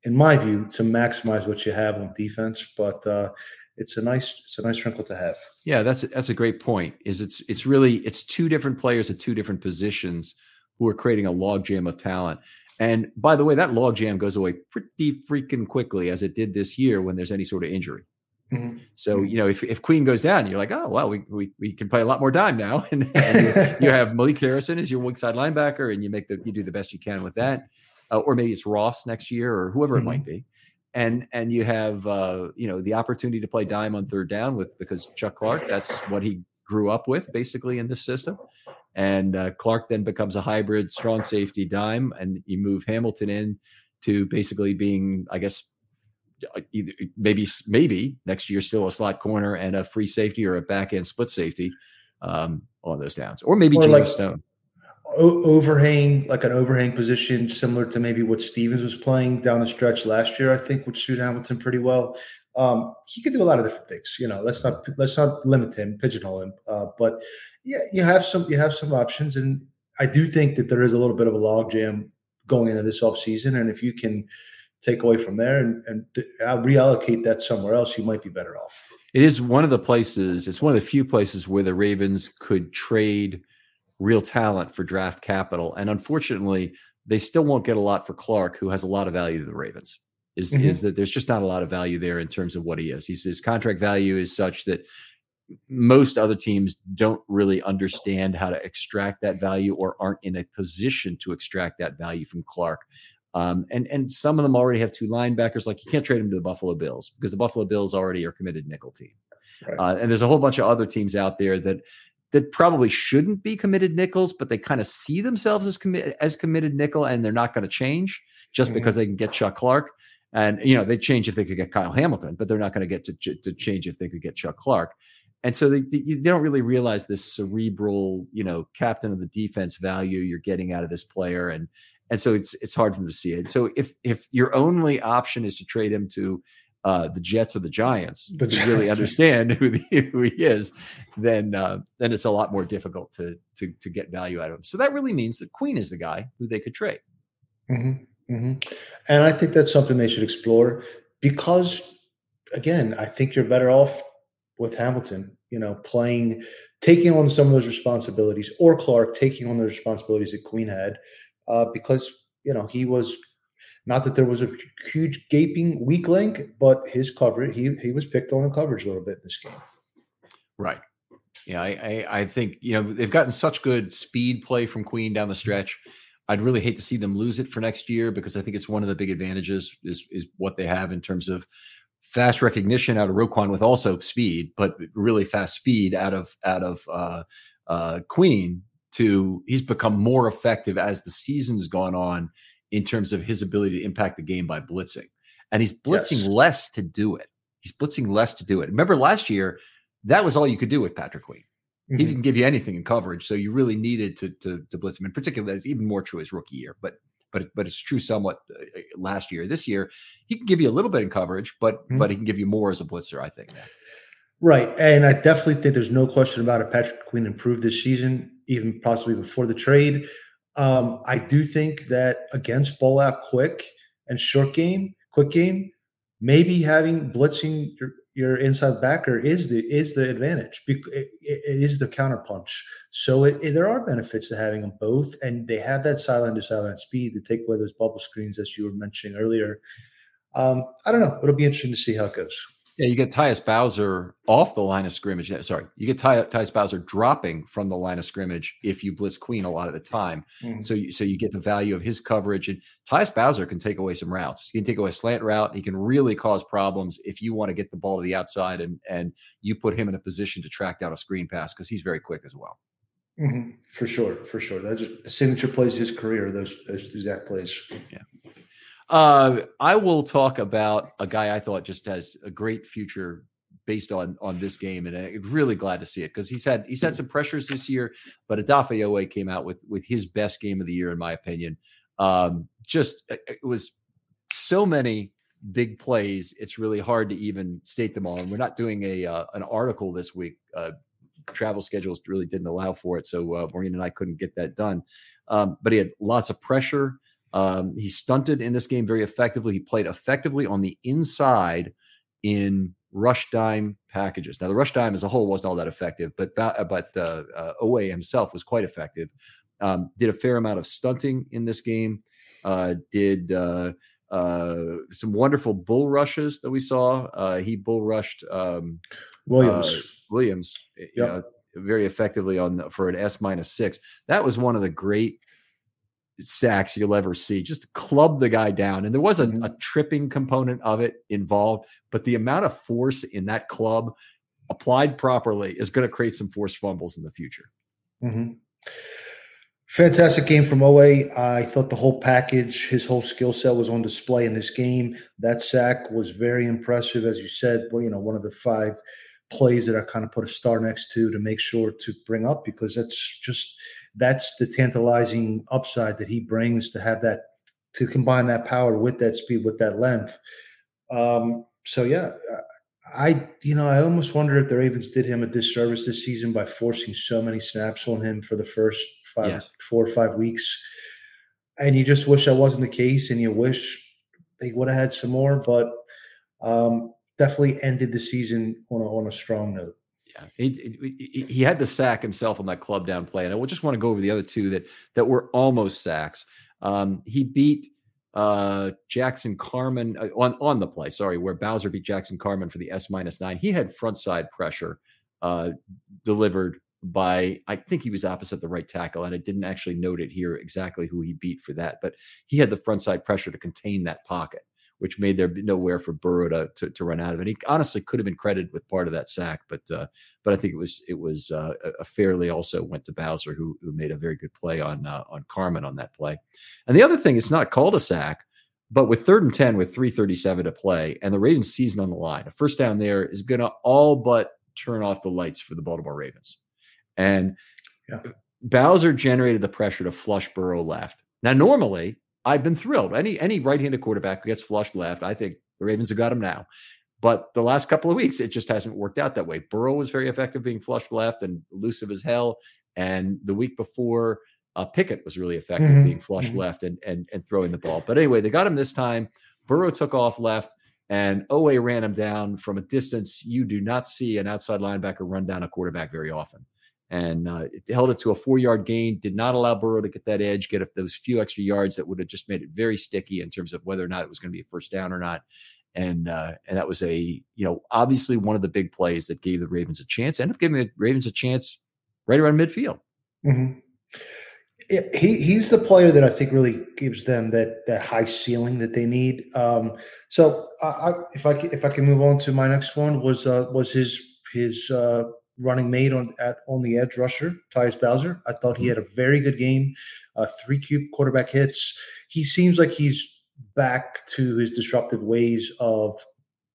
in my view, to maximize what you have on defense. But uh, it's a nice it's a nice wrinkle to have. Yeah, that's that's a great point. Is it's it's really it's two different players at two different positions who are creating a logjam of talent. And by the way, that logjam goes away pretty freaking quickly, as it did this year when there's any sort of injury. Mm-hmm. So mm-hmm. you know, if, if Queen goes down, you're like, oh well, we, we, we can play a lot more dime now, [laughs] and, and you, you, have Malik Harrison as your weak side linebacker, and you make the you do the best you can with that, uh, or maybe it's Ross next year or whoever mm-hmm. it might mm-hmm. be, and and you have uh, you know the opportunity to play dime on third down with because Chuck Clark, that's what he grew up with basically in this system, and uh, Clark then becomes a hybrid strong safety dime, and you move Hamilton in to basically being, I guess, uh, either maybe maybe next year still a slot corner and a free safety or a back end split safety um, on those downs, or maybe or like, Stone. o- overhang, like an overhang position, similar to maybe what Stephens was playing down the stretch last year. I think would suit Hamilton pretty well. Um, he could do a lot of different things. You know, let's not let's not limit him, pigeonhole him. Uh, but yeah, you have some you have some options, and I do think that there is a little bit of a logjam going into this offseason. And if you can take away from there and, and reallocate that somewhere else, you might be better off. It is one of the places, it's one of the few places where the Ravens could trade real talent for draft capital. And unfortunately, they still won't get a lot for Clark, who has a lot of value to the Ravens. Is, mm-hmm. is that there's just not a lot of value there in terms of what he is. He's, his contract value is such that most other teams don't really understand how to extract that value or aren't in a position to extract that value from Clark. Um, and and some of them already have two linebackers. Like you can't trade them to the Buffalo Bills because the Buffalo Bills already are committed nickel team. Right. Uh, and there's a whole bunch of other teams out there that that probably shouldn't be committed nickels, but they kind of see themselves as committed as committed nickel, and they're not going to change just mm-hmm. because they can get Chuck Clark. And you know they change if they could get Kyle Hamilton, but they're not going to get to to change if they could get Chuck Clark. And so they, they don't really realize this cerebral, you know, captain of the defense value you're getting out of this player, and and so it's it's hard for them to see it. So if if your only option is to trade him to uh, the Jets or the Giants the to really understand who, the, who he is, then uh, then it's a lot more difficult to to to get value out of him. So that really means that Queen is the guy who they could trade. Mm-hmm, mm-hmm. And I think that's something they should explore because, again, I think you're better off with Hamilton, you know, playing, taking on some of those responsibilities, or Clark taking on the responsibilities that Queen had, uh, because you know he was not that there was a huge gaping weak link, but his coverage he he was picked on in coverage a little bit in this game. Right. Yeah, I, I, I think you know they've gotten such good speed play from Queen down the stretch. I'd really hate to see them lose it for next year because I think it's one of the big advantages is is what they have in terms of fast recognition out of Roquan with also speed, but really fast speed out of out of uh, uh, Queen. To he's become more effective as the season's gone on in terms of his ability to impact the game by blitzing, and he's blitzing yes. less to do it. He's blitzing less to do it. Remember last year, that was all you could do with Patrick Queen. Mm-hmm. He didn't give you anything in coverage, so you really needed to to, to blitz him. In particular, that's even more true his rookie year. But but but it's true somewhat uh, uh, last year. This year, he can give you a little bit in coverage, but mm-hmm. but he can give you more as a blitzer. I think. Right, and I definitely think there's no question about it. Patrick Queen improved this season, even possibly before the trade. Um, I do think that against ball out quick and short game, quick game, maybe having blitzing your, your inside backer is the is the advantage. It, it is the counterpunch. So it, there are benefits to having them both, and they have that sideline to sideline speed to take away those bubble screens, as you were mentioning earlier. Um, I don't know. It'll be interesting to see how it goes. Yeah, you get Tyus Bowser off the line of scrimmage. Sorry, you get Ty, Tyus Bowser dropping from the line of scrimmage if you blitz Queen a lot of the time. Mm-hmm. So, you, so you get the value of his coverage. And Tyus Bowser can take away some routes. He can take away a slant route. He can really cause problems if you want to get the ball to the outside and and you put him in a position to track down a screen pass because he's very quick as well. Mm-hmm. For sure, for sure. That's just signature plays his career. Those those exact plays. Yeah. Uh, I will talk about a guy I thought just has a great future based on on this game, and I'm really glad to see it because he's had he's had some pressures this year, but Odafe Oweh came out with with his best game of the year, in my opinion. Um, just it was so many big plays; it's really hard to even state them all. And we're not doing a uh, an article this week. Uh, travel schedules really didn't allow for it, so uh, Maureen and I couldn't get that done. Um, but he had lots of pressure. Um, he stunted in this game very effectively. He played effectively on the inside in rush dime packages. Now, the rush dime as a whole wasn't all that effective, but uh, but uh, uh, Oweh himself was quite effective. Um, did a fair amount of stunting in this game. Uh, did uh, uh, some wonderful bull rushes that we saw. Uh, he bull rushed um, Williams. Williams, yep. you know, very effectively on for an S minus six. That was one of the great sacks you'll ever see. Just club the guy down. And there was a, mm-hmm. a, tripping component of it involved, but the amount of force in that club applied properly is going to create some forced fumbles in the future. Mm-hmm. Fantastic game from Oweh. I thought the whole package, his whole skill set was on display in this game. That sack was very impressive, as you said. Well, you know, one of the five plays that I kind of put a star next to to make sure to bring up because that's just that's the tantalizing upside that he brings to have that to combine that power with that speed with that length. Um, so yeah, I you know I almost wonder if the Ravens did him a disservice this season by forcing so many snaps on him for the first five, four or five weeks, and you just wish that wasn't the case, and you wish they would have had some more, but um, definitely ended the season on a, on a strong note. Yeah, he, he, he had the sack himself on that club down play, and I just want to go over the other two that that were almost sacks. Um, he beat uh, Jackson Carman uh, on on the play. Sorry, where Bowser beat Jackson Carman for the S minus nine. He had front side pressure uh, delivered by I think he was opposite the right tackle, and I didn't actually note it here exactly who he beat for that, but he had the front side pressure to contain that pocket, which made there nowhere for Burrow to, to, to run out of And He honestly could have been credited with part of that sack, but uh, but I think it was it was uh, a fairly also went to Bowser who who made a very good play on uh, on Carman on that play. And the other thing, it's not called a sack. But with third and 10 with 337 to play and the Ravens season on the line, a first down there is going to all but turn off the lights for the Baltimore Ravens. And yeah. Bowser generated the pressure to flush Burrow left. Now, normally, I've been thrilled. Any any right-handed quarterback who gets flushed left, I think the Ravens have got him now. But the last couple of weeks, it just hasn't worked out that way. Burrow was very effective being flushed left and elusive as hell. And the week before, uh, Pickett was really effective mm-hmm. being flushed mm-hmm. left and, and and throwing the ball. But anyway, they got him this time. Burrow took off left, and Oweh ran him down from a distance. You do not see an outside linebacker run down a quarterback very often and uh, it held it to a four yard gain, did not allow Burrow to get that edge, get those few extra yards that would have just made it very sticky in terms of whether or not it was going to be a first down or not. And uh, and that was a you know obviously one of the big plays that gave the Ravens a chance. Ended up giving the Ravens a chance right around midfield. Mm-hmm. he he's the player that I think really gives them that that high ceiling that they need. Um, so I, I, if I if I can move on to my next one was uh, was his his uh, running mate on at on the edge rusher, Tyus Bowser. I thought he had a very good game, uh, three cube quarterback hits. He seems like he's back to his disruptive ways of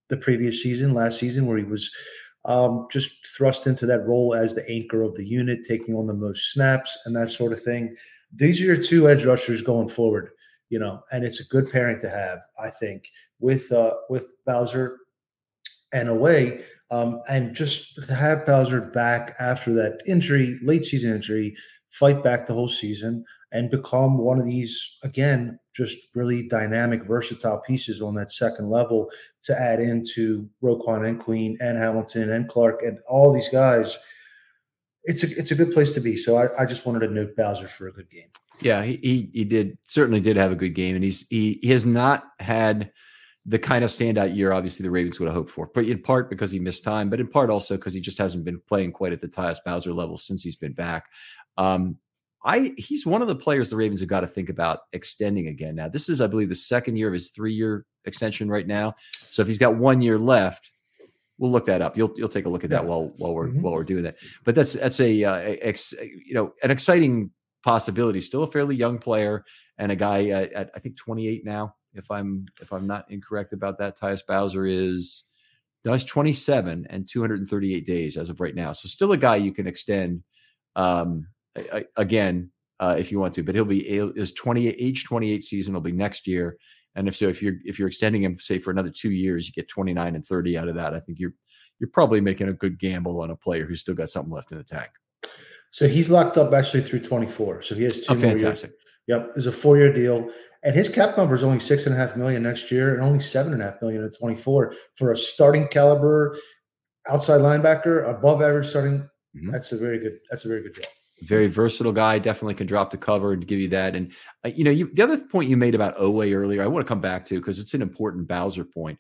the previous season, last season, where he was um, just thrust into that role as the anchor of the unit, taking on the most snaps and that sort of thing. These are your two edge rushers going forward, you know, and it's a good pairing to have, I think, with uh, with Bowser and Oweh um, and just to have Bowser back after that injury, late season injury, fight back the whole season and become one of these, again, just really dynamic, versatile pieces on that second level to add into Roquan and Queen and Hamilton and Clark and all these guys. It's a it's a good place to be. So I, I just wanted to note Bowser for a good game. Yeah, he, he he did certainly did have a good game, and he's he, he has not had – the kind of standout year, obviously, the Ravens would have hoped for. But in part because he missed time, but in part also because he just hasn't been playing quite at the Tyus Bowser level since he's been back. Um, I he's one of the players the Ravens have got to think about extending again. Now, this is, I believe, the second year of his three-year extension right now. So if he's got one year left, we'll look that up. You'll you'll take a look at that while while we're mm-hmm. while we're doing that. But that's that's a uh, ex, you know an exciting possibility. Still a fairly young player and a guy at, at I think 28 now if I'm if I'm not incorrect about that. Tyus Bowser is does 27 and 238 days as of right now. So still a guy you can extend um, again uh, if you want to, but he'll be is 28 age 28 season will be next year. And if so, if you're if you're extending him say for another two years, you get 29 and 30 out of that. I think you're you're probably making a good gamble on a player who's still got something left in the tank. So he's locked up actually through 24. So he has two oh, more fantastic. years. Yep, it's a four-year deal, and his cap number is only six and a half million next year, and only seven and a half million in twenty-four for a starting caliber outside linebacker, above average starting. Mm-hmm. That's a very good. That's a very good job. Very versatile guy. Definitely can drop the cover and give you that. And uh, you know, you, the other point you made about Oweh earlier, I want to come back to because it's an important Bowser point.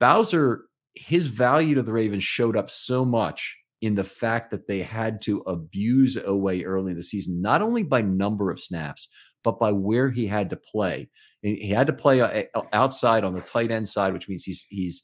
Bowser, his value to the Ravens showed up so much in the fact that they had to abuse Oweh early in the season, not only by number of snaps, but by where he had to play. And he had to play uh, outside on the tight end side, which means he's he's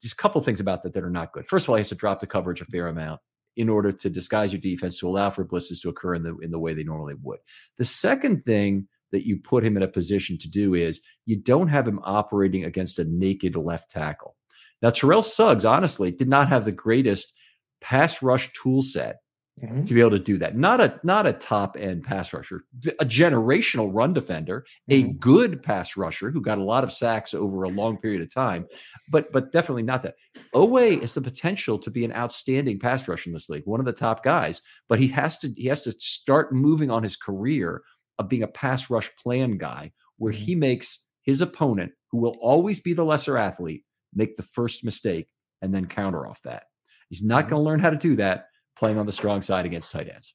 just a couple things about that that are not good. First of all, he has to drop the coverage a fair amount in order to disguise your defense to allow for blitzes to occur in the in the way they normally would. The second thing that you put him in a position to do is you don't have him operating against a naked left tackle. Now, Terrell Suggs, honestly, did not have the greatest pass rush tool set mm-hmm. to be able to do that. Not a not a top end pass rusher, a generational run defender, mm-hmm. a good pass rusher who got a lot of sacks over a long period of time, but but definitely not that. Oweh is the potential to be an outstanding pass rusher in this league, one of the top guys, but he has to he has to start moving on his career of being a pass rush plan guy where mm-hmm. he makes his opponent, who will always be the lesser athlete, make the first mistake and then counter off that. He's not mm-hmm. going to learn how to do that playing on the strong side against tight ends.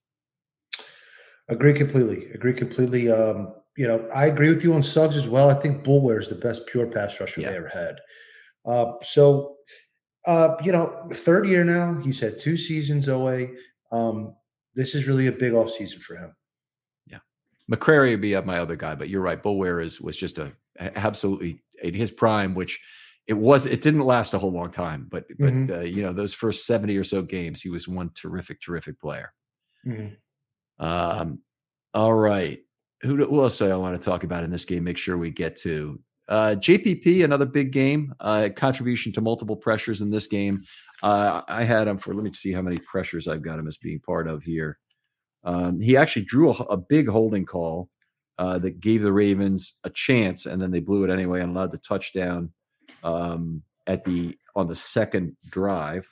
Agree completely. Agree completely. Um, you know, I agree with you on Suggs as well. I think Boulware is the best pure pass rusher yeah. they ever had. Uh, so, uh, you know, third year now, he's had two seasons away. Um, this is really a big off season for him. Yeah, McCrary would be my other guy, but you're right. Boulware is was just a absolutely in his prime, which it was it didn't last a whole long time, but but mm-hmm. uh, you know those first seventy or so games, he was one terrific, terrific player. Mm-hmm. Um, all right, who, who else do I want to talk about in this game? Make sure we get to uh, JPP, another big game, uh, contribution to multiple pressures in this game. Uh, I had him for let me see how many pressures I've got him as being part of here. Um, he actually drew a, a big holding call uh, that gave the Ravens a chance, and then they blew it anyway and allowed the touchdown um, at the on the second drive.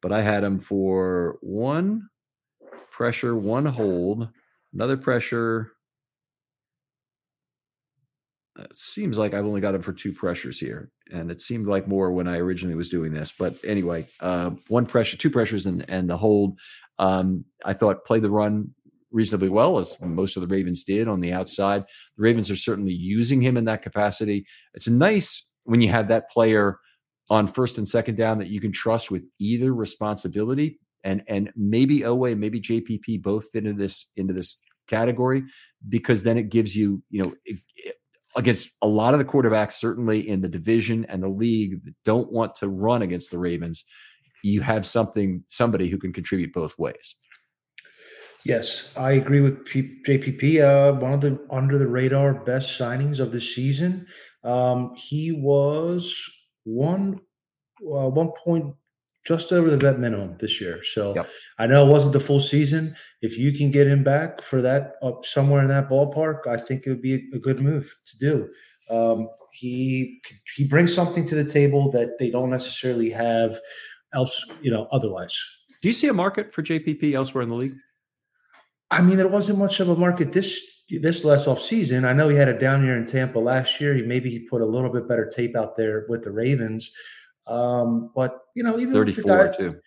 But I had him for one pressure, one hold, another pressure. It seems like I've only got him for two pressures here, and it seemed like more when I originally was doing this. But anyway, uh, one pressure, two pressures, and and the hold. Um, I thought play the run reasonably well, as most of the Ravens did on the outside. The Ravens are certainly using him in that capacity. It's a nice when you have that player on first and second down that you can trust with either responsibility. And and maybe Oweh, maybe JPP both fit into this into this category because then it gives you, you know, it, it, against a lot of the quarterbacks, certainly in the division and the league that don't want to run against the Ravens, you have something, somebody who can contribute both ways. Yes, I agree with P- JPP. Uh, one of the under the radar best signings of the season. Um, he was one uh, one point just over the vet minimum this year. So yep. I know it wasn't the full season. If you can get him back for that uh, somewhere in that ballpark, I think it would be a, a good move to do. Um, he he brings something to the table that they don't necessarily have else, you know, otherwise. Do you see a market for JPP elsewhere in the league? I mean, there wasn't much of a market this this last off season. I know he had a down year in Tampa last year. He maybe he put a little bit better tape out there with the Ravens. Um, but you know, even 34 guy, too.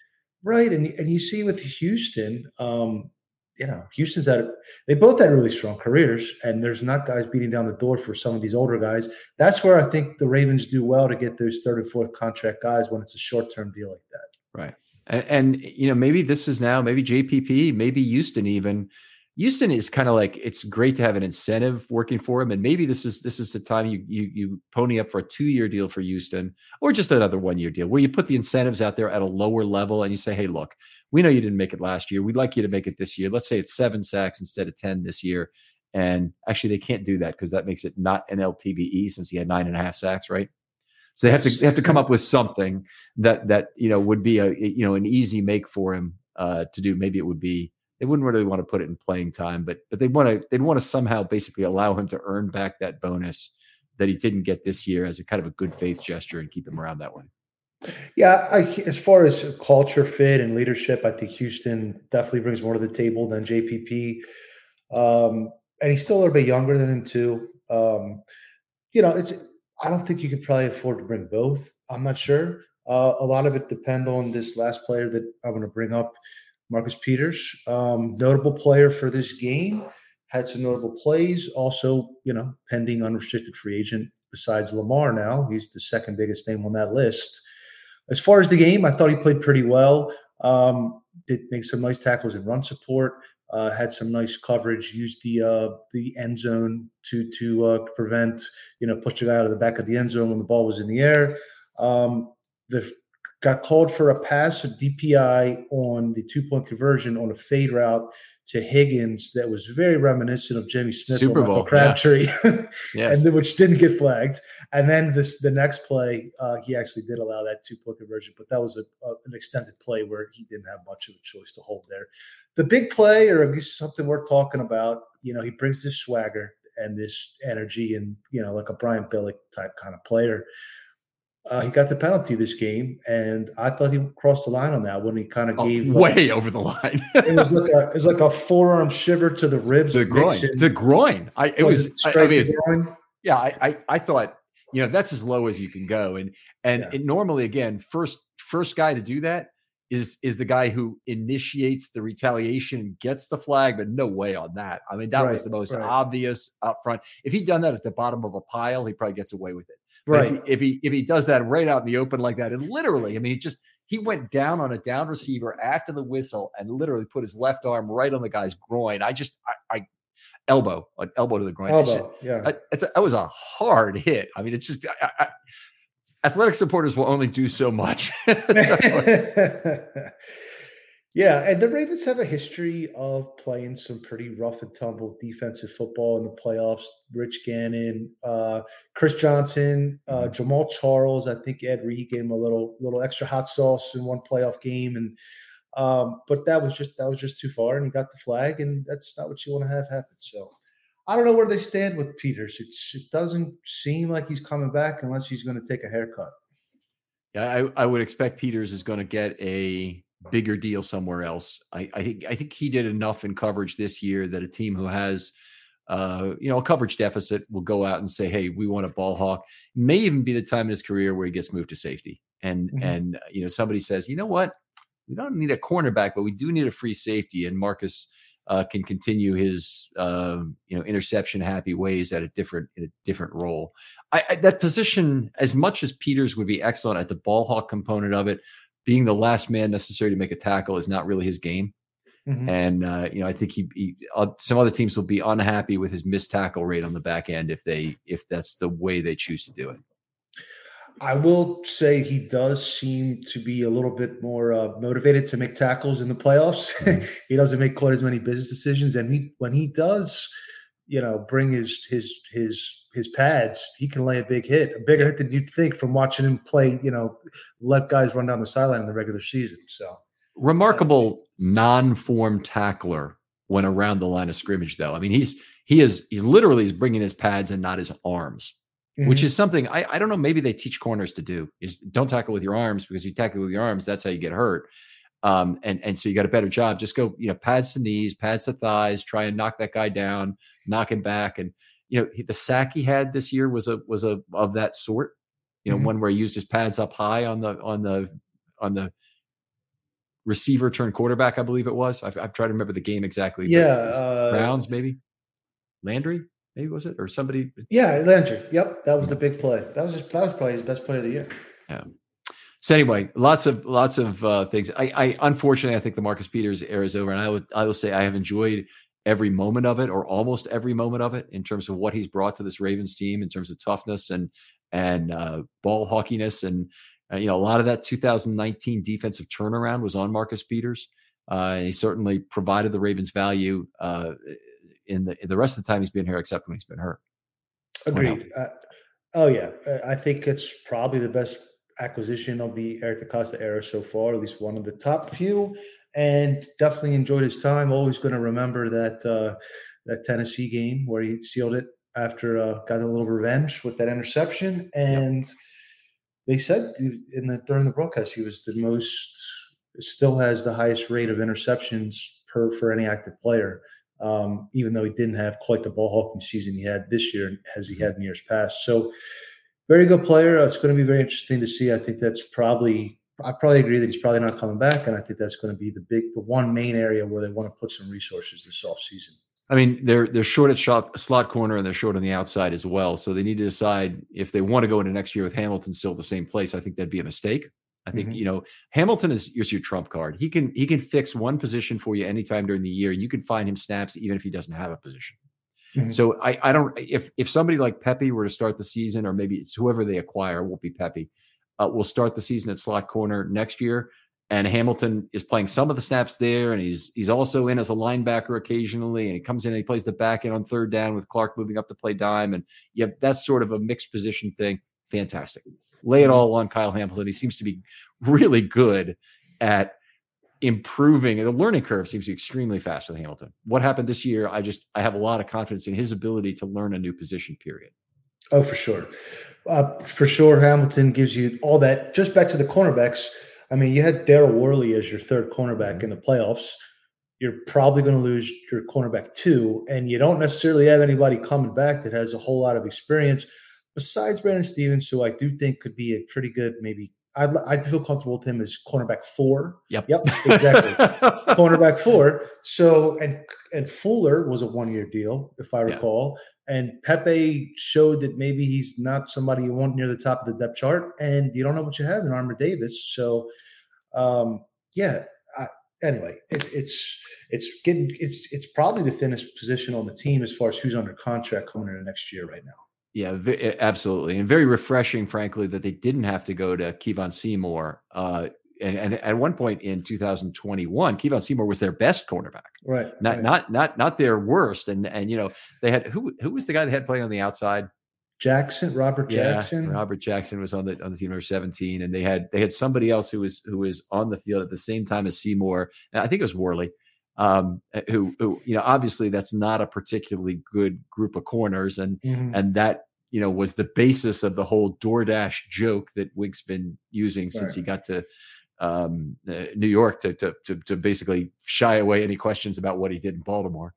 Right. And and you see with Houston, um, you know, Houston's had they both had really strong careers, and there's not guys beating down the door for some of these older guys. That's where I think the Ravens do well to get those third and fourth contract guys when it's a short term deal like that. Right. And, and, you know, maybe this is now, maybe JPP, maybe Houston even. Houston is kind of like it's great to have an incentive working for him, and maybe this is this is the time you you you pony up for a two year deal for Houston, or just another one year deal where you put the incentives out there at a lower level, and you say, hey, look, we know you didn't make it last year, we'd like you to make it this year. Let's say it's seven sacks instead of ten this year, and actually they can't do that because that makes it not an LTBE since he had nine and a half sacks, right? So they have to they have to come up with something that that you know would be a you know an easy make for him uh, to do. Maybe it would be they wouldn't really want to put it in playing time, but but they want to they'd want to somehow basically allow him to earn back that bonus that he didn't get this year as a kind of a good faith gesture and keep him around that way. Yeah, I, as far as culture fit and leadership, I think Houston definitely brings more to the table than JPP. Um, and he's still a little bit younger than him too. Um, you know, it's I don't think you could probably afford to bring both. I'm not sure. Uh, a lot of it depend on this last player that I'm going to bring up, Marcus Peters. Um, notable player for this game, had some notable plays. Also, you know, pending unrestricted free agent besides Lamar. Now he's the second biggest name on that list. As far as the game, I thought he played pretty well. Um, did make some nice tackles and run support. Uh, had some nice coverage. Used the uh, the end zone to to uh, prevent you know push it out of the back of the end zone when the ball was in the air. Um, the got called for a pass, a DPI on the two point conversion on a fade route to Higgins that was very reminiscent of Jimmy Smith Super Bowl Crabtree, yeah. [laughs] yes. and which didn't get flagged. And then this the next play, uh, he actually did allow that two point conversion, but that was a, a, an extended play where he didn't have much of a choice to hold there. The big play, or at least something worth talking about, you know, he brings this swagger and this energy, and you know, like a Brian Billick type kind of player. Uh, he got the penalty this game, and I thought he crossed the line on that when he kind of oh, gave way over the line. it was like a it was like a forearm shiver to the ribs, the groin, Nixon. the groin. I it was, was it I, I mean, groin? yeah. I, I I thought you know that's as low as you can go, and and yeah. it, normally again first first guy to do that is is the guy who initiates the retaliation and gets the flag, but no way on that. I mean, that right, was the most right. obvious up front. If he'd done that at the bottom of a pile, he probably gets away with it. Right. If he, if he, if he does that right out in the open like that, and literally, I mean, he just he went down on a down receiver after the whistle and literally put his left arm right on the guy's groin. I just I, I elbow an elbow to the groin. Elbow, yeah. I, it's a, that was a hard hit. I mean, it's just I, I, athletic supporters will only do so much. [laughs] [laughs] Yeah, and the Ravens have a history of playing some pretty rough and tumble defensive football in the playoffs. Rich Gannon, uh, Chris Johnson, uh, mm-hmm. Charles. I think Ed Reed gave him a little little extra hot sauce in one playoff game, and um, but that was just that was just too far, and he got the flag, and that's not what you want to have happen. So I don't know where they stand with Peters. It's it doesn't seem like he's coming back unless he's going to take a haircut. Yeah, I, I would expect Peters is going to get a bigger deal somewhere else. I, I think I think he did enough in coverage this year that a team who has uh, you know, a coverage deficit will go out and say, "Hey, we want a ball hawk." May even be the time in his career where he gets moved to safety, and mm-hmm. and you know somebody says, "You know what? We don't need a cornerback, but we do need a free safety." And Marcus uh, can continue his uh, you know interception happy ways at a different in a different role. I, I, that position, as much as Peters would be excellent at the ball hawk component of it, being the last man necessary to make a tackle is not really his game. Mm-hmm. And uh, you know, I think he, he uh, some other teams will be unhappy with his missed tackle rate on the back end if they if that's the way they choose to do it. I will say he does seem to be a little bit more uh, motivated to make tackles in the playoffs. Mm-hmm. [laughs] he doesn't make quite as many business decisions, and he when he does, you know, bring his his his his pads, he can lay a big hit, a bigger hit than you'd think from watching him play. You know, let guys run down the sideline in the regular season. So remarkable non-form tackler when around the line of scrimmage, though. I mean, he's he is he's literally is bringing his pads and not his arms, mm-hmm. which is something I I don't know. Maybe they teach corners to do is don't tackle with your arms because you tackle with your arms, that's how you get hurt. Um, and and so you got a better job. Just go, you know, pads to knees, pads to thighs, try and knock that guy down, knock him back, and you know the sack he had this year was a was a of that sort. You know, mm-hmm. one where he used his pads up high on the on the on the receiver turn quarterback, I believe it was. I've, I've tried to remember the game exactly. Yeah, uh, Browns maybe, Landry maybe was it or somebody? Yeah, Landry. Yep, that was the big play. That was that was probably his best play of the year. Yeah. So anyway, lots of lots of uh, things. I, I unfortunately I think the Marcus Peters era is over, and I would I will say I have enjoyed every moment of it or almost every moment of it in terms of what he's brought to this Ravens team in terms of toughness and and uh, ball hawkiness and uh, you know a lot of that 2019 defensive turnaround was on Marcus Peters. Uh, he certainly provided the Ravens value uh, in the in the rest of the time he's been here, except when he's been hurt. Agreed. Uh, oh yeah, I think it's probably the best acquisition of the Eric DeCosta era so far, at least one of the top few and definitely enjoyed his time. Always going to remember that uh, that Tennessee game where he sealed it after uh, got a little revenge with that interception. And yep. they said in the during the broadcast he was the most, still has the highest rate of interceptions per for any active player. Um, even though he didn't have quite the ball hawking season he had this year as he had in years past. So, very good player. It's going to be very interesting to see. I think that's probably I probably agree that he's probably not coming back, and I think that's going to be the big, the one main area where they want to put some resources this offseason. I mean, they're they're short at shot, slot corner and they're short on the outside as well. So they need to decide if they want to go into next year with Hamilton still at the same place. I think that'd be a mistake. I think mm-hmm. you know Hamilton is, is your trump card. He can he can fix one position for you anytime during the year. You can find him snaps even if he doesn't have a position. Mm-hmm. So I I don't if if somebody like Pepe were to start the season, or maybe it's whoever they acquire, won't be Pepe uh, will start the season at slot corner next year. And Hamilton is playing some of the snaps there, and he's he's also in as a linebacker occasionally, and he comes in and he plays the back end on third down with Clark moving up to play dime, and yeah, that's sort of a mixed position thing. Fantastic. Lay it mm-hmm. all on Kyle Hamilton. He seems to be really good at improving. The learning curve seems to be extremely fast with Hamilton. What happened this year? I just I have a lot of confidence in his ability to learn a new position. Period. Oh, for sure. Uh, for sure, Hamilton gives you all that. Just back to the cornerbacks. I mean, you had Daryl Worley as your third cornerback in the playoffs. You're probably going to lose your cornerback two, and you don't necessarily have anybody coming back that has a whole lot of experience besides Brandon Stephens, who I do think could be a pretty good, maybe I'd, I'd feel comfortable with him as cornerback four. Yep. Yep. Exactly. [laughs] cornerback four. So, and, and Fuller was a one year deal, if I recall. Yeah. And Pepe showed that maybe he's not somebody you want near the top of the depth chart. And you don't know what you have in Armour Davis. So, um, yeah. I, anyway, it, it's, it's getting, it's, it's probably the thinnest position on the team as far as who's under contract coming into next year right now. Yeah, absolutely, and very refreshing, frankly, that they didn't have to go to Kevon Seymour. Uh, and, and at one point in 2021, Kevon Seymour was their best cornerback, right? Not right. not not not their worst. And and you know they had who who was the guy they had playing on the outside? Jackson, Robert Jackson. Yeah, Robert Jackson was on the on the team number 17, and they had they had somebody else who was who was on the field at the same time as Seymour. I think it was Worley um, eh, who, who, you know, obviously that's not a particularly good group of corners, and mm-hmm. and that you know was the basis of the whole DoorDash joke that Wink's been using since he got to um, uh, New York to, to, to to basically shy away any questions about what he did in Baltimore.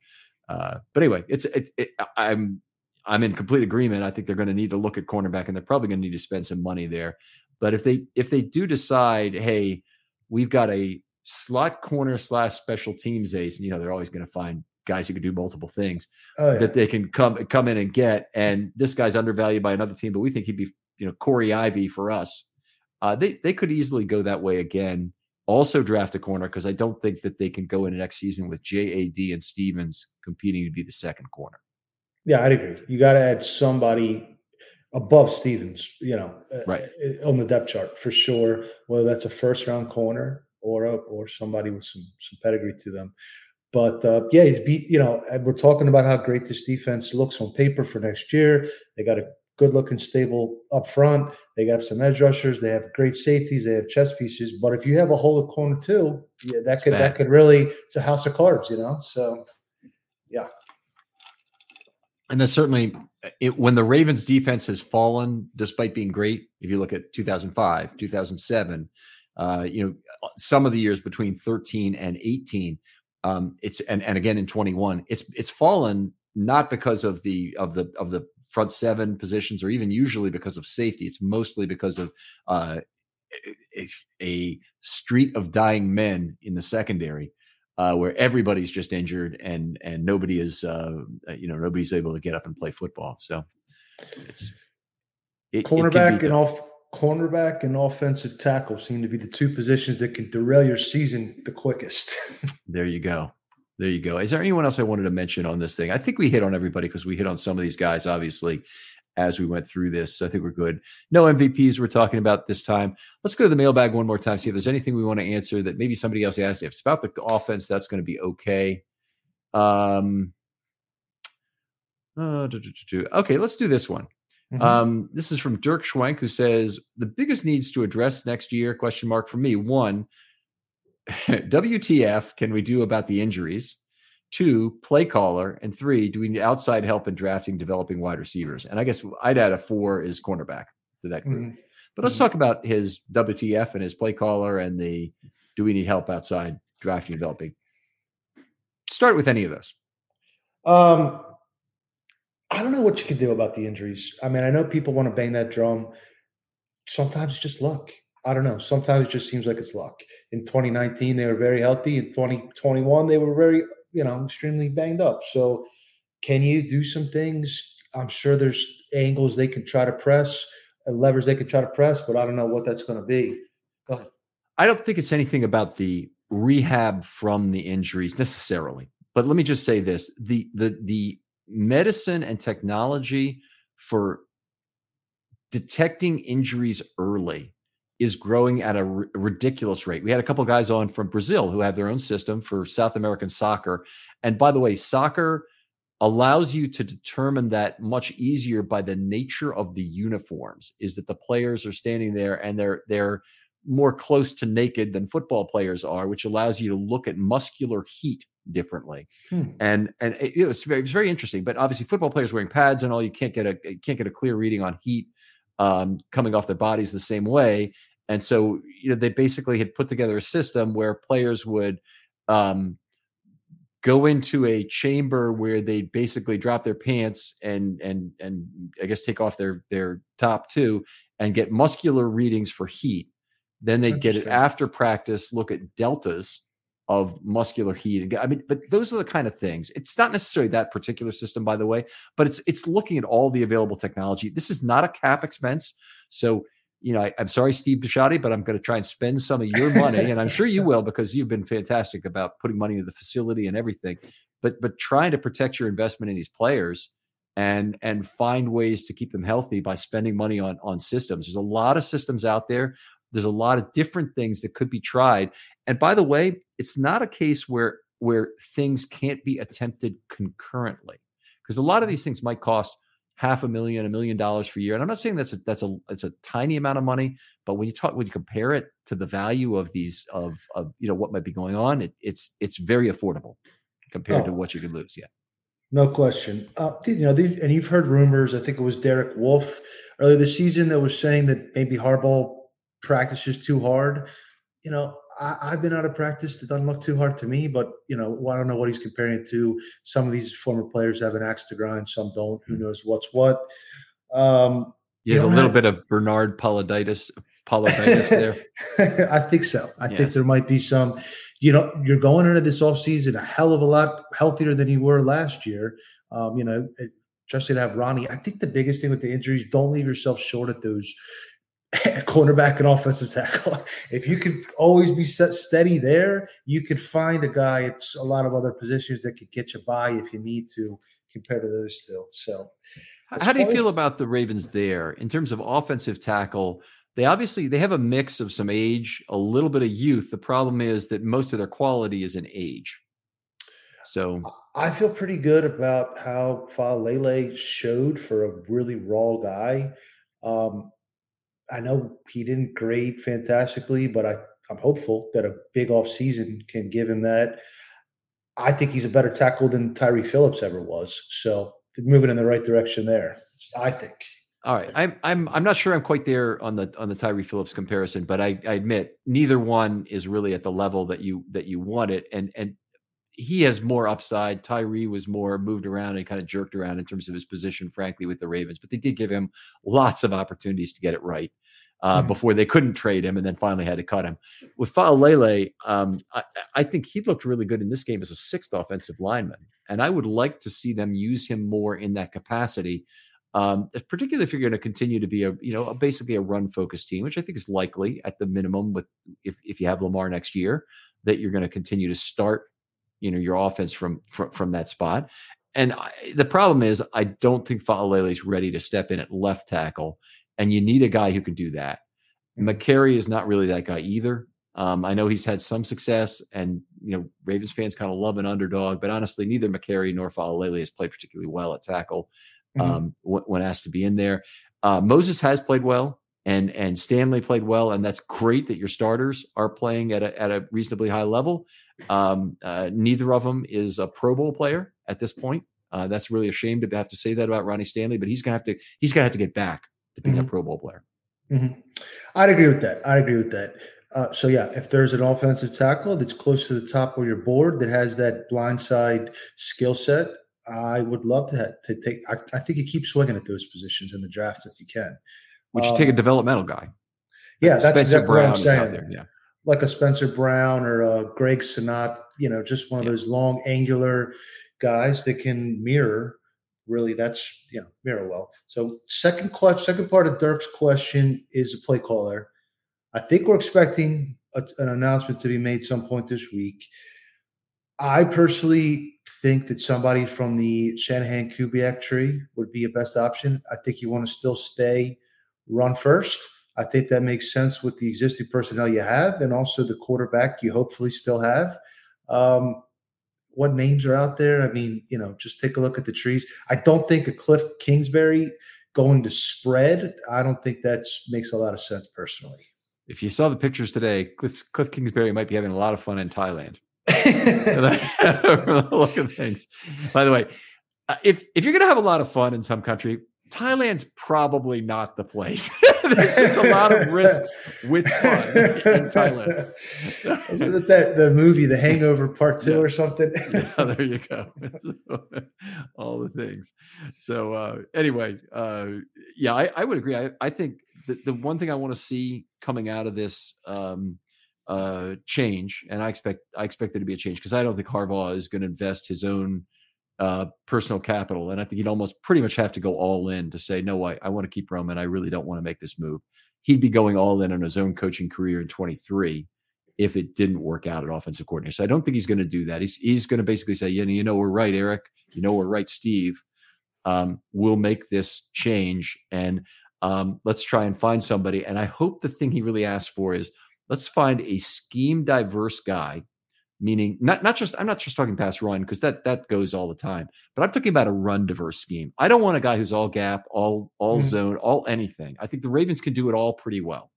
Uh, but anyway, it's it, it, I'm I'm in complete agreement. I think they're going to need to look at cornerback, and they're probably going to need to spend some money there. But if they if they do decide, hey, we've got a slot corner slash special teams ace, and you know they're always going to find guys who can do multiple things oh, yeah. that they can come come in and get. And this guy's undervalued by another team, but we think he'd be you know Corey Ivy for us. Uh, they they could easily go that way again. Also draft a corner because I don't think that they can go into next season with JAD and Stephens competing to be the second corner. Yeah, I'd agree. You got to add somebody above Stephens, you know, uh, right. on the depth chart for sure. Whether that's a first round corner or a, or somebody with some some pedigree to them. But uh, yeah, be, you know, we're talking about how great this defense looks on paper for next year. They got a good looking stable up front. They got some edge rushers. They have great safeties. They have chess pieces. But if you have a hole at corner two, yeah, that could that could really it's a house of cards, you know. So yeah. And that's certainly it, when the Ravens defense has fallen, despite being great. If you look at 2005, 2007, uh, you know, some of the years between 13 and 18, um, it's and and again in 21, it's it's fallen not because of the of the of the front seven positions or even usually because of safety. It's mostly because of uh, a, a street of dying men in the secondary. Uh, where everybody's just injured and and nobody is uh, you know nobody's able to get up and play football. So it's it, cornerback it and off cornerback and offensive tackle seem to be the two positions that can derail your season the quickest. [laughs] there you go. There you go. Is there anyone else I wanted to mention on this thing? I think we hit on everybody because we hit on some of these guys, obviously, as we went through this. So I think we're good. No MVPs we're talking about this time. Let's go to the mailbag one more time, see if there's anything we want to answer that maybe somebody else asked. If it's about the offense, that's going to be okay. Um, uh, okay, let's do this one. Mm-hmm. Um, this is from Dirk Schwenk, who says the biggest needs to address next year? Question mark for me. One, [laughs] WTF can we do about the injuries? Two, play caller, and three, do we need outside help in drafting, developing wide receivers? And I guess I'd add a four is cornerback to that group. Mm-hmm. But let's mm-hmm. talk about his WTF and his play caller and the do we need help outside drafting, developing? Start with any of those. Um, I don't know what you could do about the injuries. I mean, I know people want to bang that drum. Sometimes just luck. I don't know. Sometimes it just seems like it's luck. In 2019, they were very healthy. In 2021, they were very, you know, extremely banged up. So, can you do some things? I'm sure there's angles they can try to press, and levers they could try to press, but I don't know what that's going to be. Go ahead. I don't think it's anything about the rehab from the injuries necessarily. But let me just say this: the the the medicine and technology for detecting injuries early is growing at a r- ridiculous rate. We had a couple guys on from Brazil who have their own system for South American soccer. And by the way, soccer allows you to determine that much easier by the nature of the uniforms is that the players are standing there and they're they're more close to naked than football players are which allows you to look at muscular heat differently hmm. and and it, it, was very, it was very interesting but obviously football players wearing pads and all you can't get a can't get a clear reading on heat um, coming off their bodies the same way and so, you know, they basically had put together a system where players would um, go into a chamber where they basically drop their pants and and and I guess take off their their top too and get muscular readings for heat. Then they'd get it after practice, look at deltas of muscular heat. I mean, but those are the kind of things. It's not necessarily that particular system, by the way, but it's it's looking at all the available technology. This is not a cap expense, so you know, I, am sorry, Steve Bisciotti, but I'm going to try and spend some of your money, and I'm sure you will because you've been fantastic about putting money into the facility and everything. But but trying to protect your investment in these players and and find ways to keep them healthy by spending money on on systems. There's a lot of systems out there. There's a lot of different things that could be tried. And by the way, it's not a case where where things can't be attempted concurrently because a lot of these things might cost half a million, a million dollars per year. And I'm not saying that's a that's a it's a tiny amount of money, but when you talk when you compare it to the value of these of of you know what might be going on, it, it's it's very affordable compared oh. to what you could lose. Yeah. No question. Uh, you know, and you've heard rumors. I think it was Derek Wolfe earlier this season that was saying that maybe Harbaugh practices too hard. You know, I, have been out of practice. It doesn't look too hard to me, but you know, I don't know what he's comparing it to. Some of these former players have an axe to grind, some don't. Who hmm. knows what's what? Um, yeah, a little have, bit of Bernard Poliditis, Poliditis there. [laughs] I think so. I yes. think there might be some. You know, you're going into this offseason a hell of a lot healthier than you were last year. Um, you know, just to have Ronnie. I think the biggest thing with the injuries, don't leave yourself short at those [laughs] cornerback and offensive tackle. [laughs] If you could always be set steady there, you could find a guy at a lot of other positions that could get you by if you need to compared to those two. So, how do you feel about the Ravens there in terms of offensive tackle? They obviously they have a mix of some age, a little bit of youth. The problem is that most of their quality is in age. So I feel pretty good about how Faalele showed for a really raw guy. Um, I know he didn't grade fantastically, but I, I'm hopeful that a big off season can give him that. I think he's a better tackle than Tyre Phillips ever was. So moving in the right direction there. I think. All right, I'm I'm I'm not sure I'm quite there on the on the Tyre Phillips comparison, but I, I admit neither one is really at the level that you that you want it, and and he has more upside. Tyre was more moved around and kind of jerked around in terms of his position, frankly, with the Ravens. But they did give him lots of opportunities to get it right uh, mm-hmm. before they couldn't trade him and then finally had to cut him. With Faalele, um, I, I, think he looked really good in this game as a sixth offensive lineman. And I would like to see them use him more in that capacity. Um, particularly if you're going to continue to be a, you know, a, basically a run focused team, which I think is likely at the minimum with if, if you have Lamar next year, that you're going to continue to start you know your offense from from, from that spot. And I, the problem is, I don't think Faalele is ready to step in at left tackle, and you need a guy who can do that. Mm-hmm. Is not really that guy either. Um, I know he's had some success, and you know Ravens fans kind of love an underdog, but honestly, neither Mekari nor Faalele has played particularly well at tackle mm-hmm. um, when asked to be in there. Uh, Moses has played well, and and Stanley played well, and that's great that your starters are playing at a at a reasonably high level. Um, uh, neither of them is a Pro Bowl player at this point. Uh, that's really a shame to have to say that about Ronnie Stanley, but he's gonna have to he's gonna have to get back to being mm-hmm. a Pro Bowl player. Mm-hmm. I'd agree with that. I'd agree with that. Uh, so yeah, if there's an offensive tackle that's close to the top of your board that has that blindside skill set, I would love to, have, to take. I, I, think you keep swinging at those positions in the draft if you can. Would you um, take a um, developmental guy? Yeah, that's Spencer exactly Brown what I'm saying. There, yeah like a Spencer Brown or a Greg Senat, you know, just one of those long, angular guys that can mirror. Really, that's you know mirror well. So second question, second part of Dirk's question is a play caller. I think we're expecting a, an announcement to be made some point this week. I personally think that somebody from the Shanahan Kubiak tree would be a best option. I think you want to still stay run first. I think that makes sense with the existing personnel you have and also the quarterback you hopefully still have. Um, what names are out there? I mean, you know, just take a look at the trees. I don't think a Cliff Kingsbury going to spread. I don't think that makes a lot of sense personally. If you saw the pictures today, Cliff, Cliff Kingsbury might be having a lot of fun in Thailand. [laughs] [laughs] look at things. By the way, uh, if if you're going to have a lot of fun in some country, Thailand's probably not the place. [laughs] There's just a lot of risk with fun in Thailand. [laughs] Isn't it that the movie The Hangover Part Two yeah. or something? [laughs] yeah, there you go. All the things. So uh, anyway, uh, yeah, I, I, would agree. I, I think the, the one thing I want to see coming out of this um, uh, change, and I expect I expect there to be a change because I don't think Harbaugh is going to invest his own uh, personal capital. And I think he'd almost pretty much have to go all in to say, no, I, I want to keep Roman. I really don't want to make this move. He'd be going all in on his own coaching career in 23 if it didn't work out at offensive coordinator. So I don't think he's going to do that. He's, he's going to basically say, yeah, you know, we're right, Eric. You know, we're right, Steve. Um, we'll make this change and um, let's try and find somebody. And I hope the thing he really asked for is let's find a scheme diverse guy meaning not not just I'm not just talking pass run because that that goes all the time, but I'm talking about a run diverse scheme. I don't want a guy who's all gap, all all mm-hmm. zone, all anything. I think the Ravens can do it all pretty well,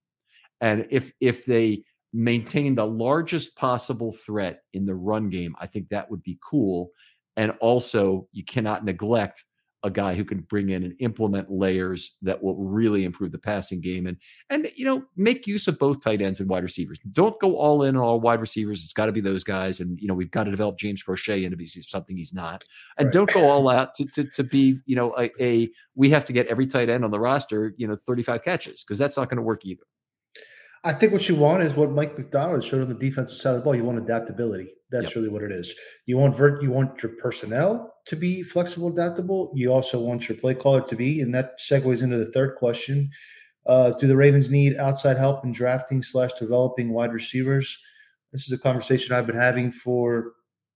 and if if they maintain the largest possible threat in the run game, I think that would be cool. And also, you cannot neglect a guy who can bring in and implement layers that will really improve the passing game and and you know make use of both tight ends and wide receivers. Don't go all in on all wide receivers. It's got to be those guys, and you know we've got to develop James Proche into be something he's not. And right. don't go all out to, to to be you know a, a we have to get every tight end on the roster you know 35 catches because that's not going to work either. I think what you want is what Mike Macdonald showed on the defensive side of the ball. You want adaptability. That's yep. really what it is. You want vert, you want your personnel to be flexible, adaptable. You also want your play caller to be, and that segues into the third question. Uh, do the Ravens need outside help in drafting slash developing wide receivers? This is a conversation I've been having for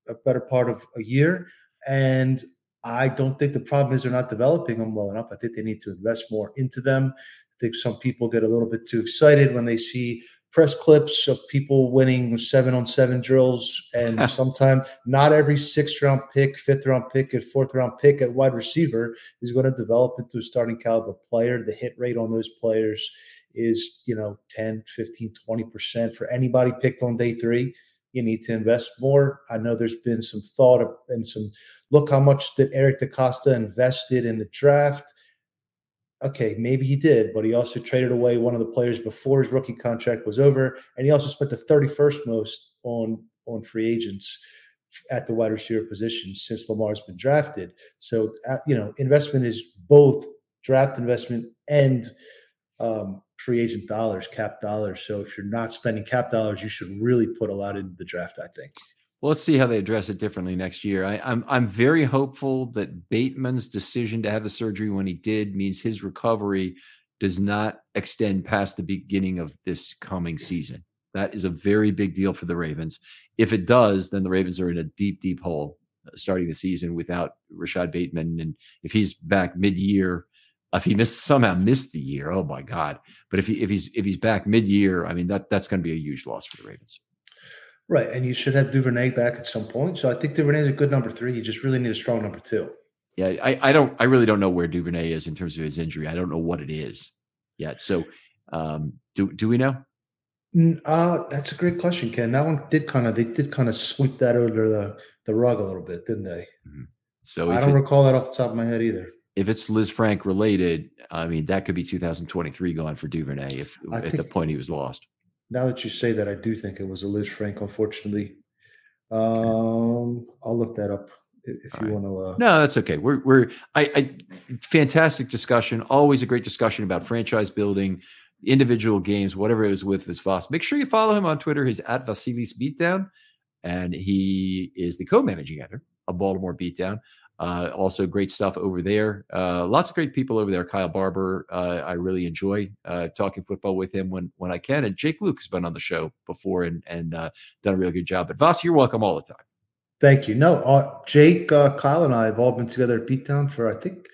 a better part of a year, and I don't think the problem is they're not developing them well enough. I think they need to invest more into them I think some people get a little bit too excited when they see press clips of people winning seven on seven drills. And sometimes not every sixth round pick, fifth round pick, and fourth round pick at wide receiver is going to develop into a starting caliber player. The hit rate on those players is, you know, 10, 15, 20% for anybody picked on day three. You need to invest more. I know there's been some thought and some look how much that Eric DeCosta invested in the draft okay, maybe he did, but he also traded away one of the players before his rookie contract was over, and he also spent the 31st most on on free agents at the wide receiver position since Lamar's been drafted. So uh, you know, investment is both draft investment and um, free agent dollars, cap dollars. So if you're not spending cap dollars, you should really put a lot into the draft. I think. Well, let's see how they address it differently next year. I, am I'm, I'm very hopeful that Bateman's decision to have the surgery when he did means his recovery does not extend past the beginning of this coming season. That is a very big deal for the Ravens. If it does, then the Ravens are in a deep, deep hole uh, starting the season without Rashad Bateman. And if he's back mid-year, if he missed somehow missed the year, oh my God! But if he if he's if he's back mid-year, I mean that that's going to be a huge loss for the Ravens. Right, and you should have Duvernay back at some point. So I think Duvernay is a good number three. You just really need a strong number two. Yeah, I, I don't I really don't know where Duvernay is in terms of his injury. I don't know what it is yet. So um, do do we know? Uh, that's a great question, Ken. That one did kind of they did kind of sweep that under the the rug a little bit, didn't they? Mm-hmm. So I don't it, recall that off the top of my head either. If it's Lisfranc related, I mean that could be 2023 going for Duvernay if I at think, the point he was lost now that you say that, I do think it was a Lisfranc, unfortunately. Um, I'll look that up if you right. want to. Uh... No, that's okay. We're we're I, I fantastic discussion. Always a great discussion about franchise building, individual games, whatever it was with Vasvas. Make sure you follow him on Twitter. He's at Vasilis Beatdown, and he is the co-managing editor of Baltimore Beatdown. Uh, also, great stuff over there. Uh, lots of great people over there. Kyle Barber, uh, I really enjoy uh, talking football with him when when I can. And Jake Luke has been on the show before and and uh, done a really good job. But Vas, you're welcome all the time. Thank you. No, uh, Jake, Kyle, and I have all been together at Beatdown for I think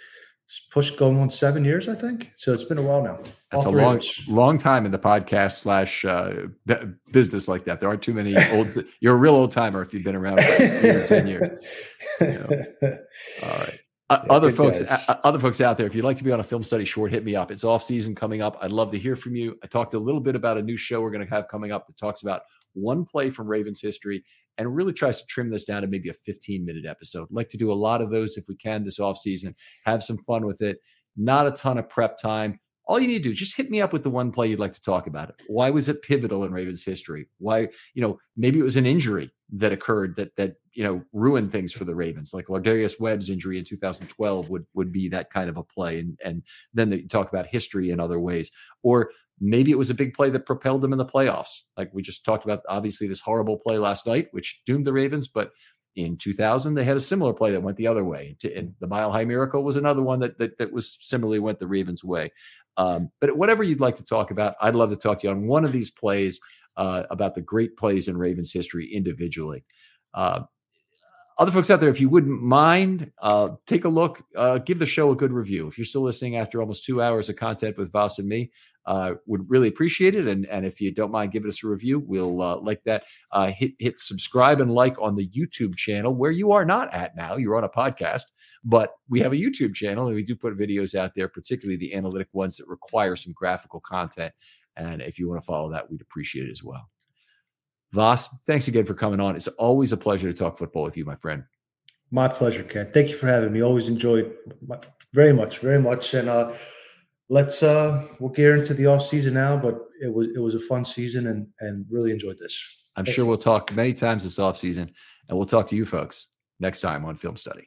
push going on seven years, I think. So it's been a while now. That's a long, long time in the podcast slash uh, business like that. There aren't too many old. you're a real old timer if you've been around for eight ten years. [laughs] You know? All right. Uh, yeah, other folks, uh, other folks out there, if you'd like to be on a film study short, hit me up. It's off season coming up. I'd love to hear from you. I talked a little bit about a new show we're going to have coming up that talks about one play from Ravens history and really tries to trim this down to maybe a 15 minute episode. I'd like to do a lot of those if we can this off season. Have some fun with it. Not a ton of prep time. All you need to do is just hit me up with the one play you'd like to talk about. It. Why was it pivotal in Ravens history? Why, you know, maybe it was an injury that occurred that that you know ruined things for the Ravens, like Lardarius Webb's injury in 2012 would would be that kind of a play, and and then they talk about history in other ways, or maybe it was a big play that propelled them in the playoffs. Like we just talked about, obviously this horrible play last night, which doomed the Ravens, but in 2000 they had a similar play that went the other way and the mile high miracle was another one that that, that was similarly went the ravens way um, but whatever you'd like to talk about i'd love to talk to you on one of these plays uh, about the great plays in ravens history individually uh, other folks out there, if you wouldn't mind, uh, take a look, uh, give the show a good review. If you're still listening after almost two hours of content with Vas and me, uh, would really appreciate it. And, and if you don't mind giving us a review, we'll uh, like that. Uh, hit, hit subscribe and like on the YouTube channel where you are not at now. You're on a podcast, but we have a YouTube channel and we do put videos out there, particularly the analytic ones that require some graphical content. And if you want to follow that, we'd appreciate it as well. Vas, thanks again for coming on. It's always a pleasure to talk football with you, my friend. My pleasure, Ken. Thank you for having me. Always enjoyed very much, very much. And uh, let's uh, we'll get into the off season now, but it was it was a fun season and and really enjoyed this. I'm Thank sure you. we'll talk many times this off season, and we'll talk to you folks next time on Film Study.